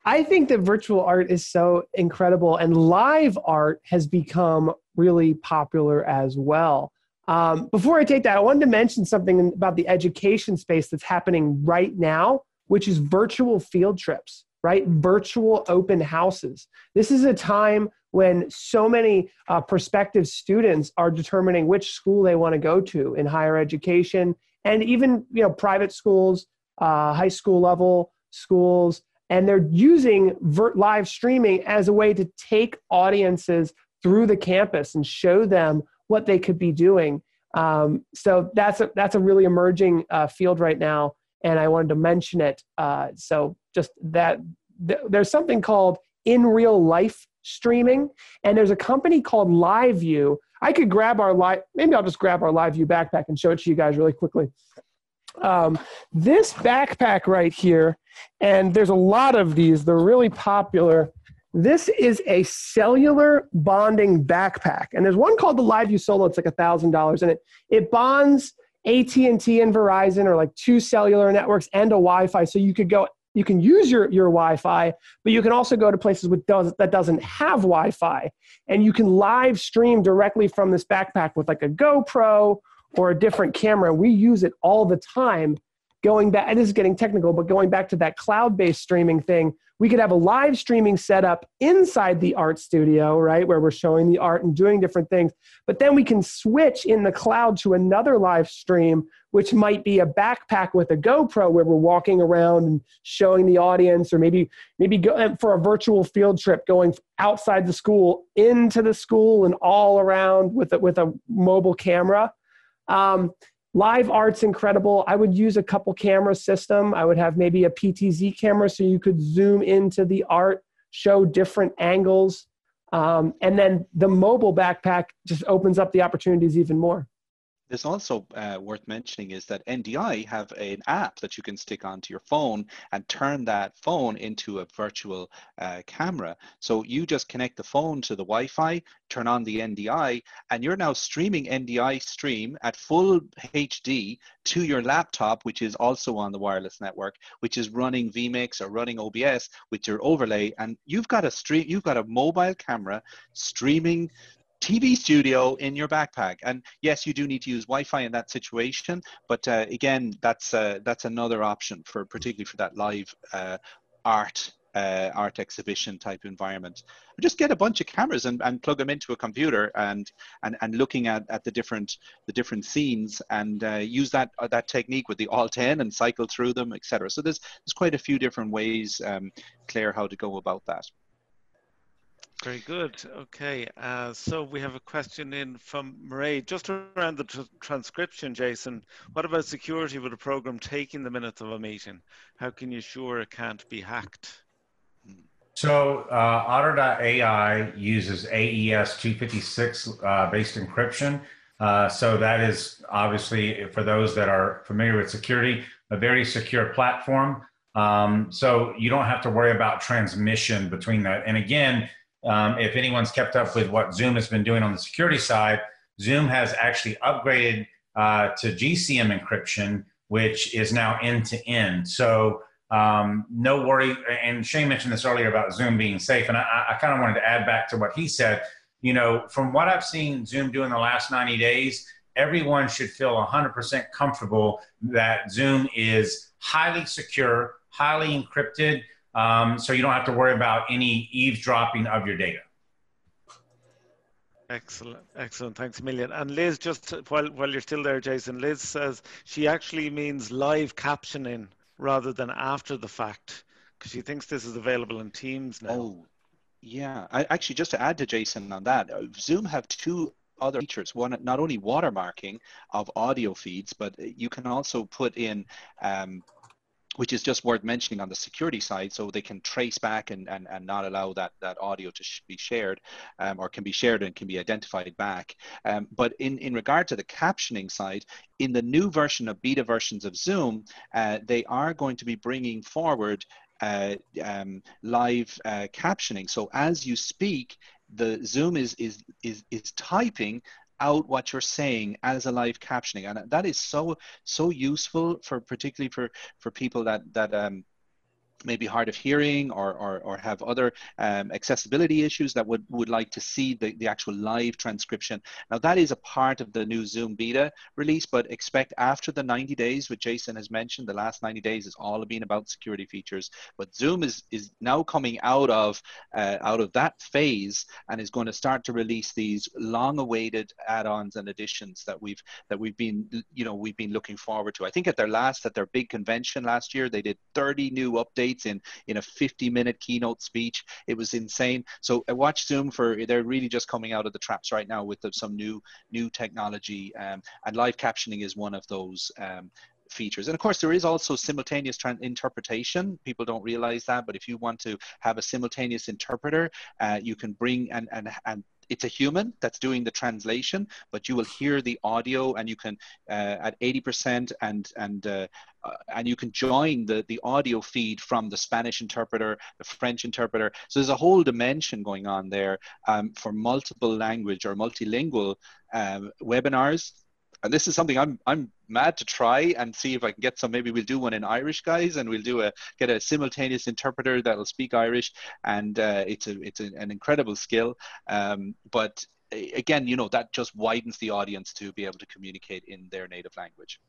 I think that virtual art is so incredible, and live art has become really popular as well. Um, before I take that, I wanted to mention something about the education space that's happening right now, which is virtual field trips, right? Virtual open houses. This is a time when so many uh, prospective students are determining which school they want to go to in higher education and even you know private schools, uh, high school level schools and they're using live streaming as a way to take audiences through the campus and show them what they could be doing. Um, so that's a, that's a really emerging uh, field right now, and I wanted to mention it. Uh, so just that th- there's something called in real life streaming, and there's a company called LiveU. I could grab our live, maybe I'll just grab our LiveU backpack and show it to you guys really quickly. Um, this backpack right here, and there's a lot of these, they're really popular. This is a cellular bonding backpack, and there's one called the LiveU Solo. It's like a thousand dollars, and it it bonds AT and T and Verizon, or like two cellular networks and a Wi-Fi. So you could go, you can use your your Wi-Fi, but you can also go to places with does, that doesn't have Wi-Fi, and you can live stream directly from this backpack with like a GoPro or a different camera. We use it all the time. Going back, and this is getting technical, but going back to that cloud based streaming thing, we could have a live streaming setup inside the art studio, right, where we're showing the art and doing different things. But then we can switch in the cloud to another live stream, which might be a backpack with a GoPro where we're walking around and showing the audience, or maybe maybe go for a virtual field trip, going outside the school into the school and all around with a, with a mobile camera. Um, live art's incredible. I would use a couple camera system. I would have maybe a PTZ camera so you could zoom into the art, show different angles. Um, and then the mobile backpack just opens up the opportunities even more. There's also uh, worth mentioning is that NDI have an app that you can stick onto your phone and turn that phone into a virtual uh, camera. So you just connect the phone to the Wi-Fi, turn on the NDI, and you're now streaming NDI stream at full HD to your laptop, which is also on the wireless network, which is running vMix or running OBS with your overlay, and you've got a stream, you've got a mobile camera streaming TV studio in your backpack. And yes, you do need to use Wi-Fi in that situation, but uh, again, that's uh, that's another option for particularly for that live uh, art. Uh, art exhibition type environment. Just get a bunch of cameras and, and plug them into a computer and and, and looking at, at the different the different scenes and uh, use that uh, that technique with the Alt N and cycle through them, etc. So there's there's quite a few different ways, um, Claire, how to go about that. Very good. Okay, uh, so we have a question in from Murray. Just around the tr transcription, Jason, what about security with a program taking the minutes of a meeting? How can you ensure it can't be hacked? So uh, Otter.ai uses AES 256 uh, based encryption. Uh, so that is obviously, for those that are familiar with security, a very secure platform. Um, so you don't have to worry about transmission between that. And again, um, if anyone's kept up with what Zoom has been doing on the security side, Zoom has actually upgraded uh, to GCM encryption, which is now end to end. So um, no worry. And Shane mentioned this earlier about Zoom being safe, and I, I kind of wanted to add back to what he said. You know, from what I've seen Zoom do in the last 90 days, everyone should feel 100% comfortable that Zoom is highly secure, highly encrypted um, so you don't have to worry about any eavesdropping of your data. Excellent, excellent. Thanks a million. And Liz, just while while you're still there, Jason, Liz says she actually means live captioning rather than after the fact because she thinks this is available in Teams now. Oh, yeah. I, actually, just to add to Jason on that, uh, Zoom have two other features. One, not only watermarking of audio feeds, but you can also put in um, which is just worth mentioning on the security side so they can trace back and, and, and not allow that, that audio to sh be shared um, or can be shared and can be identified back. Um, but in, in regard to the captioning side, in the new version of beta versions of Zoom, uh, they are going to be bringing forward uh, um, live uh, captioning. So as you speak, the Zoom is, is, is, is typing out what you're saying as a live captioning. And that is so so useful for particularly for for people that that um maybe hard of hearing or, or, or have other um, accessibility issues that would, would like to see the, the actual live transcription. Now that is a part of the new Zoom beta release, but expect after the 90 days, which Jason has mentioned, the last 90 days has all been about security features, but Zoom is, is now coming out of, uh, out of that phase and is going to start to release these long awaited add-ons and additions that we've, that we've been, you know, we've been looking forward to. I think at their last, at their big convention last year, they did 30 new updates in in a 50 minute keynote speech. It was insane. So I watch Zoom for they're really just coming out of the traps right now with some new new technology, um, and live captioning is one of those. Um, features. And of course, there is also simultaneous interpretation. People don't realize that, but if you want to have a simultaneous interpreter, uh, you can bring and, and, and it's a human that's doing the translation, but you will hear the audio and you can uh, at 80% and and uh, uh, and you can join the the audio feed from the Spanish interpreter, the French interpreter. So there's a whole dimension going on there um, for multiple language or multilingual um, webinars and this is something I'm I'm mad to try and see if I can get some. Maybe we'll do one in Irish, guys, and we'll do a get a simultaneous interpreter that'll speak Irish, and uh, it's a it's a, an incredible skill. Um, but again, you know that just widens the audience to be able to communicate in their native language.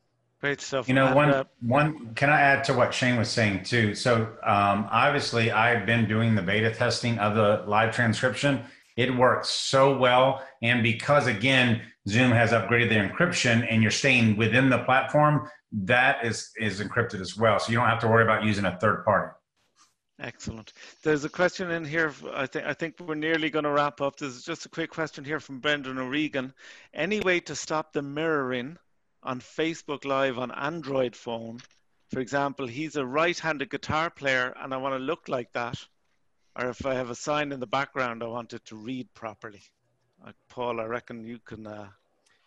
Great stuff. You know, one uh, one can I add to what Shane was saying too? So um, obviously, I've been doing the beta testing of the live transcription. It works so well, and because again Zoom has upgraded their encryption and you're staying within the platform, that is, is encrypted as well. So you don't have to worry about using a third party. Excellent. There's a question in here. I think I think we're nearly going to wrap up. There's just a quick question here from Brendan O'Regan. Any way to stop the mirroring on Facebook Live on Android phone? For example, he's a right-handed guitar player, and I want to look like that. Or if I have a sign in the background, I want it to read properly. Like Paul, I reckon you can uh,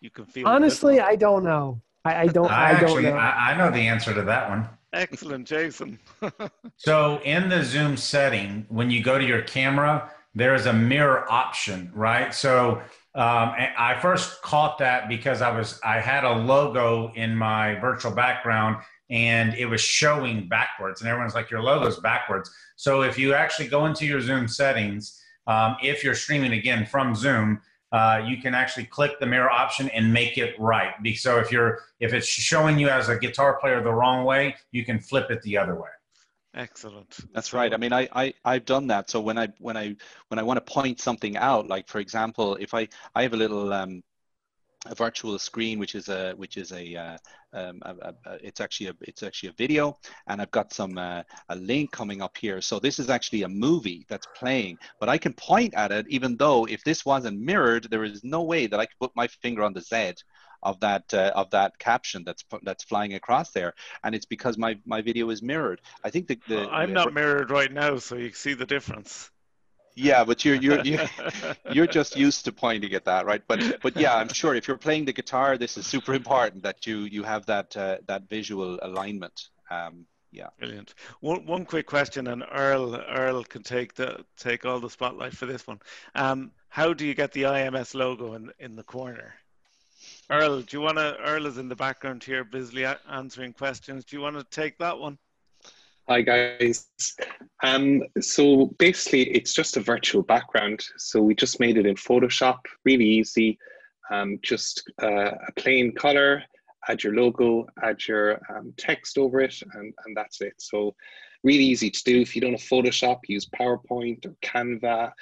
you can feel. Honestly, I don't know. I, I don't. I, I actually, don't know. I, I know the answer to that one. Excellent, Jason. so in the Zoom setting, when you go to your camera, there is a mirror option, right? So um, I first caught that because I was I had a logo in my virtual background and it was showing backwards, and everyone's like, "Your logo's backwards." So if you actually go into your Zoom settings um, if you're streaming again from Zoom, uh, you can actually click the mirror option and make it right. So if you're if it's showing you as a guitar player the wrong way, you can flip it the other way. Excellent. That's right. I mean, I, I I've done that. So when I when I when I want to point something out, like for example, if I I have a little um, a virtual screen, which is a which is a, uh, um, a, a, it's actually a it's actually a video, and I've got some uh, a link coming up here. So this is actually a movie that's playing, but I can point at it, even though if this wasn't mirrored, there is no way that I could put my finger on the Z of that uh, of that caption that's that's flying across there, and it's because my my video is mirrored. I think the, the I'm not mirrored right now, so you see the difference yeah but you're you're you're, just used to pointing at that right? But but yeah i'm sure if you're playing the guitar this is super important that you you have that uh, that visual alignment. Um, yeah. Brilliant. One, one quick question and earl earl can take the take all the spotlight for this one. Um, how do you get the ims logo in in the corner? Earl do you want to earl is in the background here busily answering questions. Do you want to take that one Hi guys. Um, so basically it's just a virtual background. So we just made it in Photoshop, really easy. Um, just uh, a plain color, add your logo, add your um, text over it, and, and that's it. So really easy to do. If you don't have Photoshop, use PowerPoint or Canva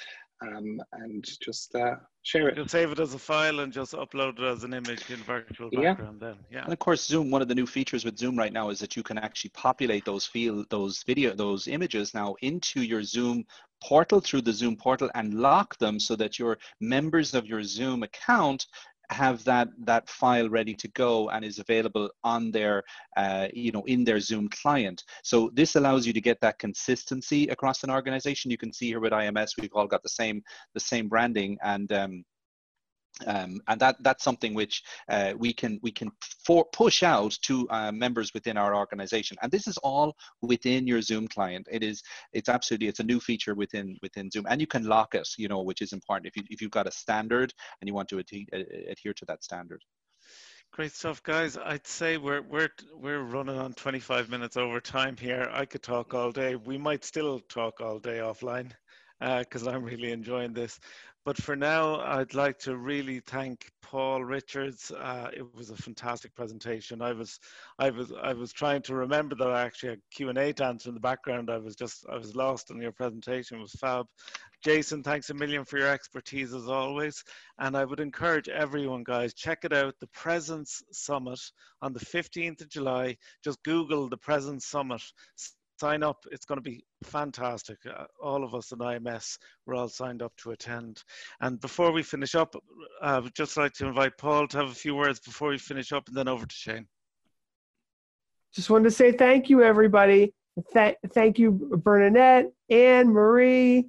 um, and just uh, share it. You'll save it as a file and just upload it as an image in virtual background yeah. then. Yeah. And of course, Zoom, one of the new features with Zoom right now is that you can actually populate those field, those video, those images now into your Zoom portal through the Zoom portal and lock them so that your members of your Zoom account have that that file ready to go and is available on their uh, you know in their zoom client. So this allows you to get that consistency across an organization. You can see here with ims we've all got the same the same branding and um, Um, and that that's something which uh, we can we can for, push out to uh, members within our organization and this is all within your zoom client it is it's absolutely it's a new feature within within zoom and you can lock it you know which is important if, you, if you've got a standard and you want to adhe adhere to that standard Great stuff, guys. I'd say we're we're we're running on 25 minutes over time here. I could talk all day. We might still talk all day offline because uh, I'm really enjoying this. But for now, I'd like to really thank Paul Richards. Uh, it was a fantastic presentation. I was, I was, I was trying to remember that I actually had Q and A to answer in the background. I was just, I was lost in your presentation. It was fab. Jason, thanks a million for your expertise as always. And I would encourage everyone, guys, check it out. The Presence Summit on the 15th of July. Just Google the Presence Summit sign up. It's going to be fantastic. Uh, all of us in IMS, we're all signed up to attend. And before we finish up, I would just like to invite Paul to have a few words before we finish up and then over to Shane. Just wanted to say thank you, everybody. Th- thank you, Bernadette, Anne, Marie,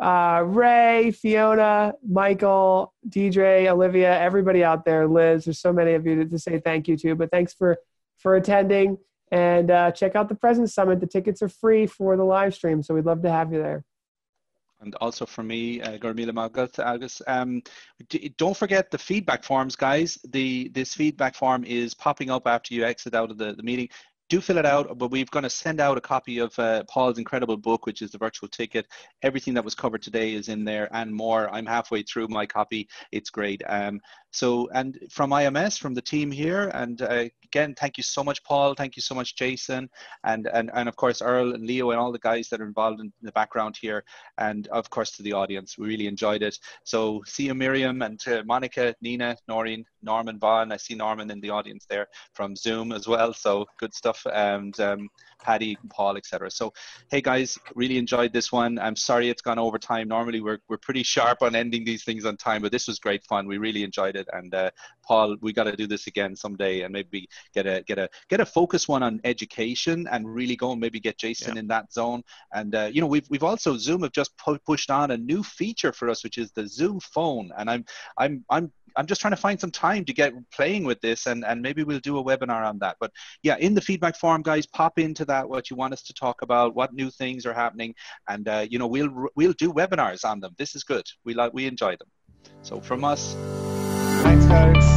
uh, Ray, Fiona, Michael, DJ, Olivia, everybody out there, Liz. There's so many of you to, to say thank you to, but thanks for for attending. And uh, check out the Presence Summit. The tickets are free for the live stream, so we'd love to have you there. And also for me, uh, August, um, don't forget the feedback forms, guys. The This feedback form is popping up after you exit out of the, the meeting do fill it out, but we're going to send out a copy of uh, Paul's incredible book, which is the virtual ticket. Everything that was covered today is in there and more. I'm halfway through my copy. It's great. Um, so, and from IMS, from the team here, and uh, again, thank you so much, Paul. Thank you so much, Jason, and and and of course Earl and Leo and all the guys that are involved in the background here, and of course to the audience. We really enjoyed it. So, see you, Miriam, and to Monica, Nina, Noreen, Norman, Vaughn. I see Norman in the audience there from Zoom as well. So good stuff, and. Um, Paddy, Paul, etc. So, hey guys, really enjoyed this one. I'm sorry it's gone over time. Normally we're, we're pretty sharp on ending these things on time, but this was great fun. We really enjoyed it. And uh, Paul, we got to do this again someday, and maybe get a get a get a focus one on education and really go and maybe get Jason yeah. in that zone. And uh, you know, we've we've also Zoom have just pu- pushed on a new feature for us, which is the Zoom phone. And I'm I'm I'm I'm just trying to find some time to get playing with this, and and maybe we'll do a webinar on that. But yeah, in the feedback form, guys, pop into that what you want us to talk about, what new things are happening, and uh, you know we'll we'll do webinars on them. This is good. We like we enjoy them. So from us. Thanks, guys.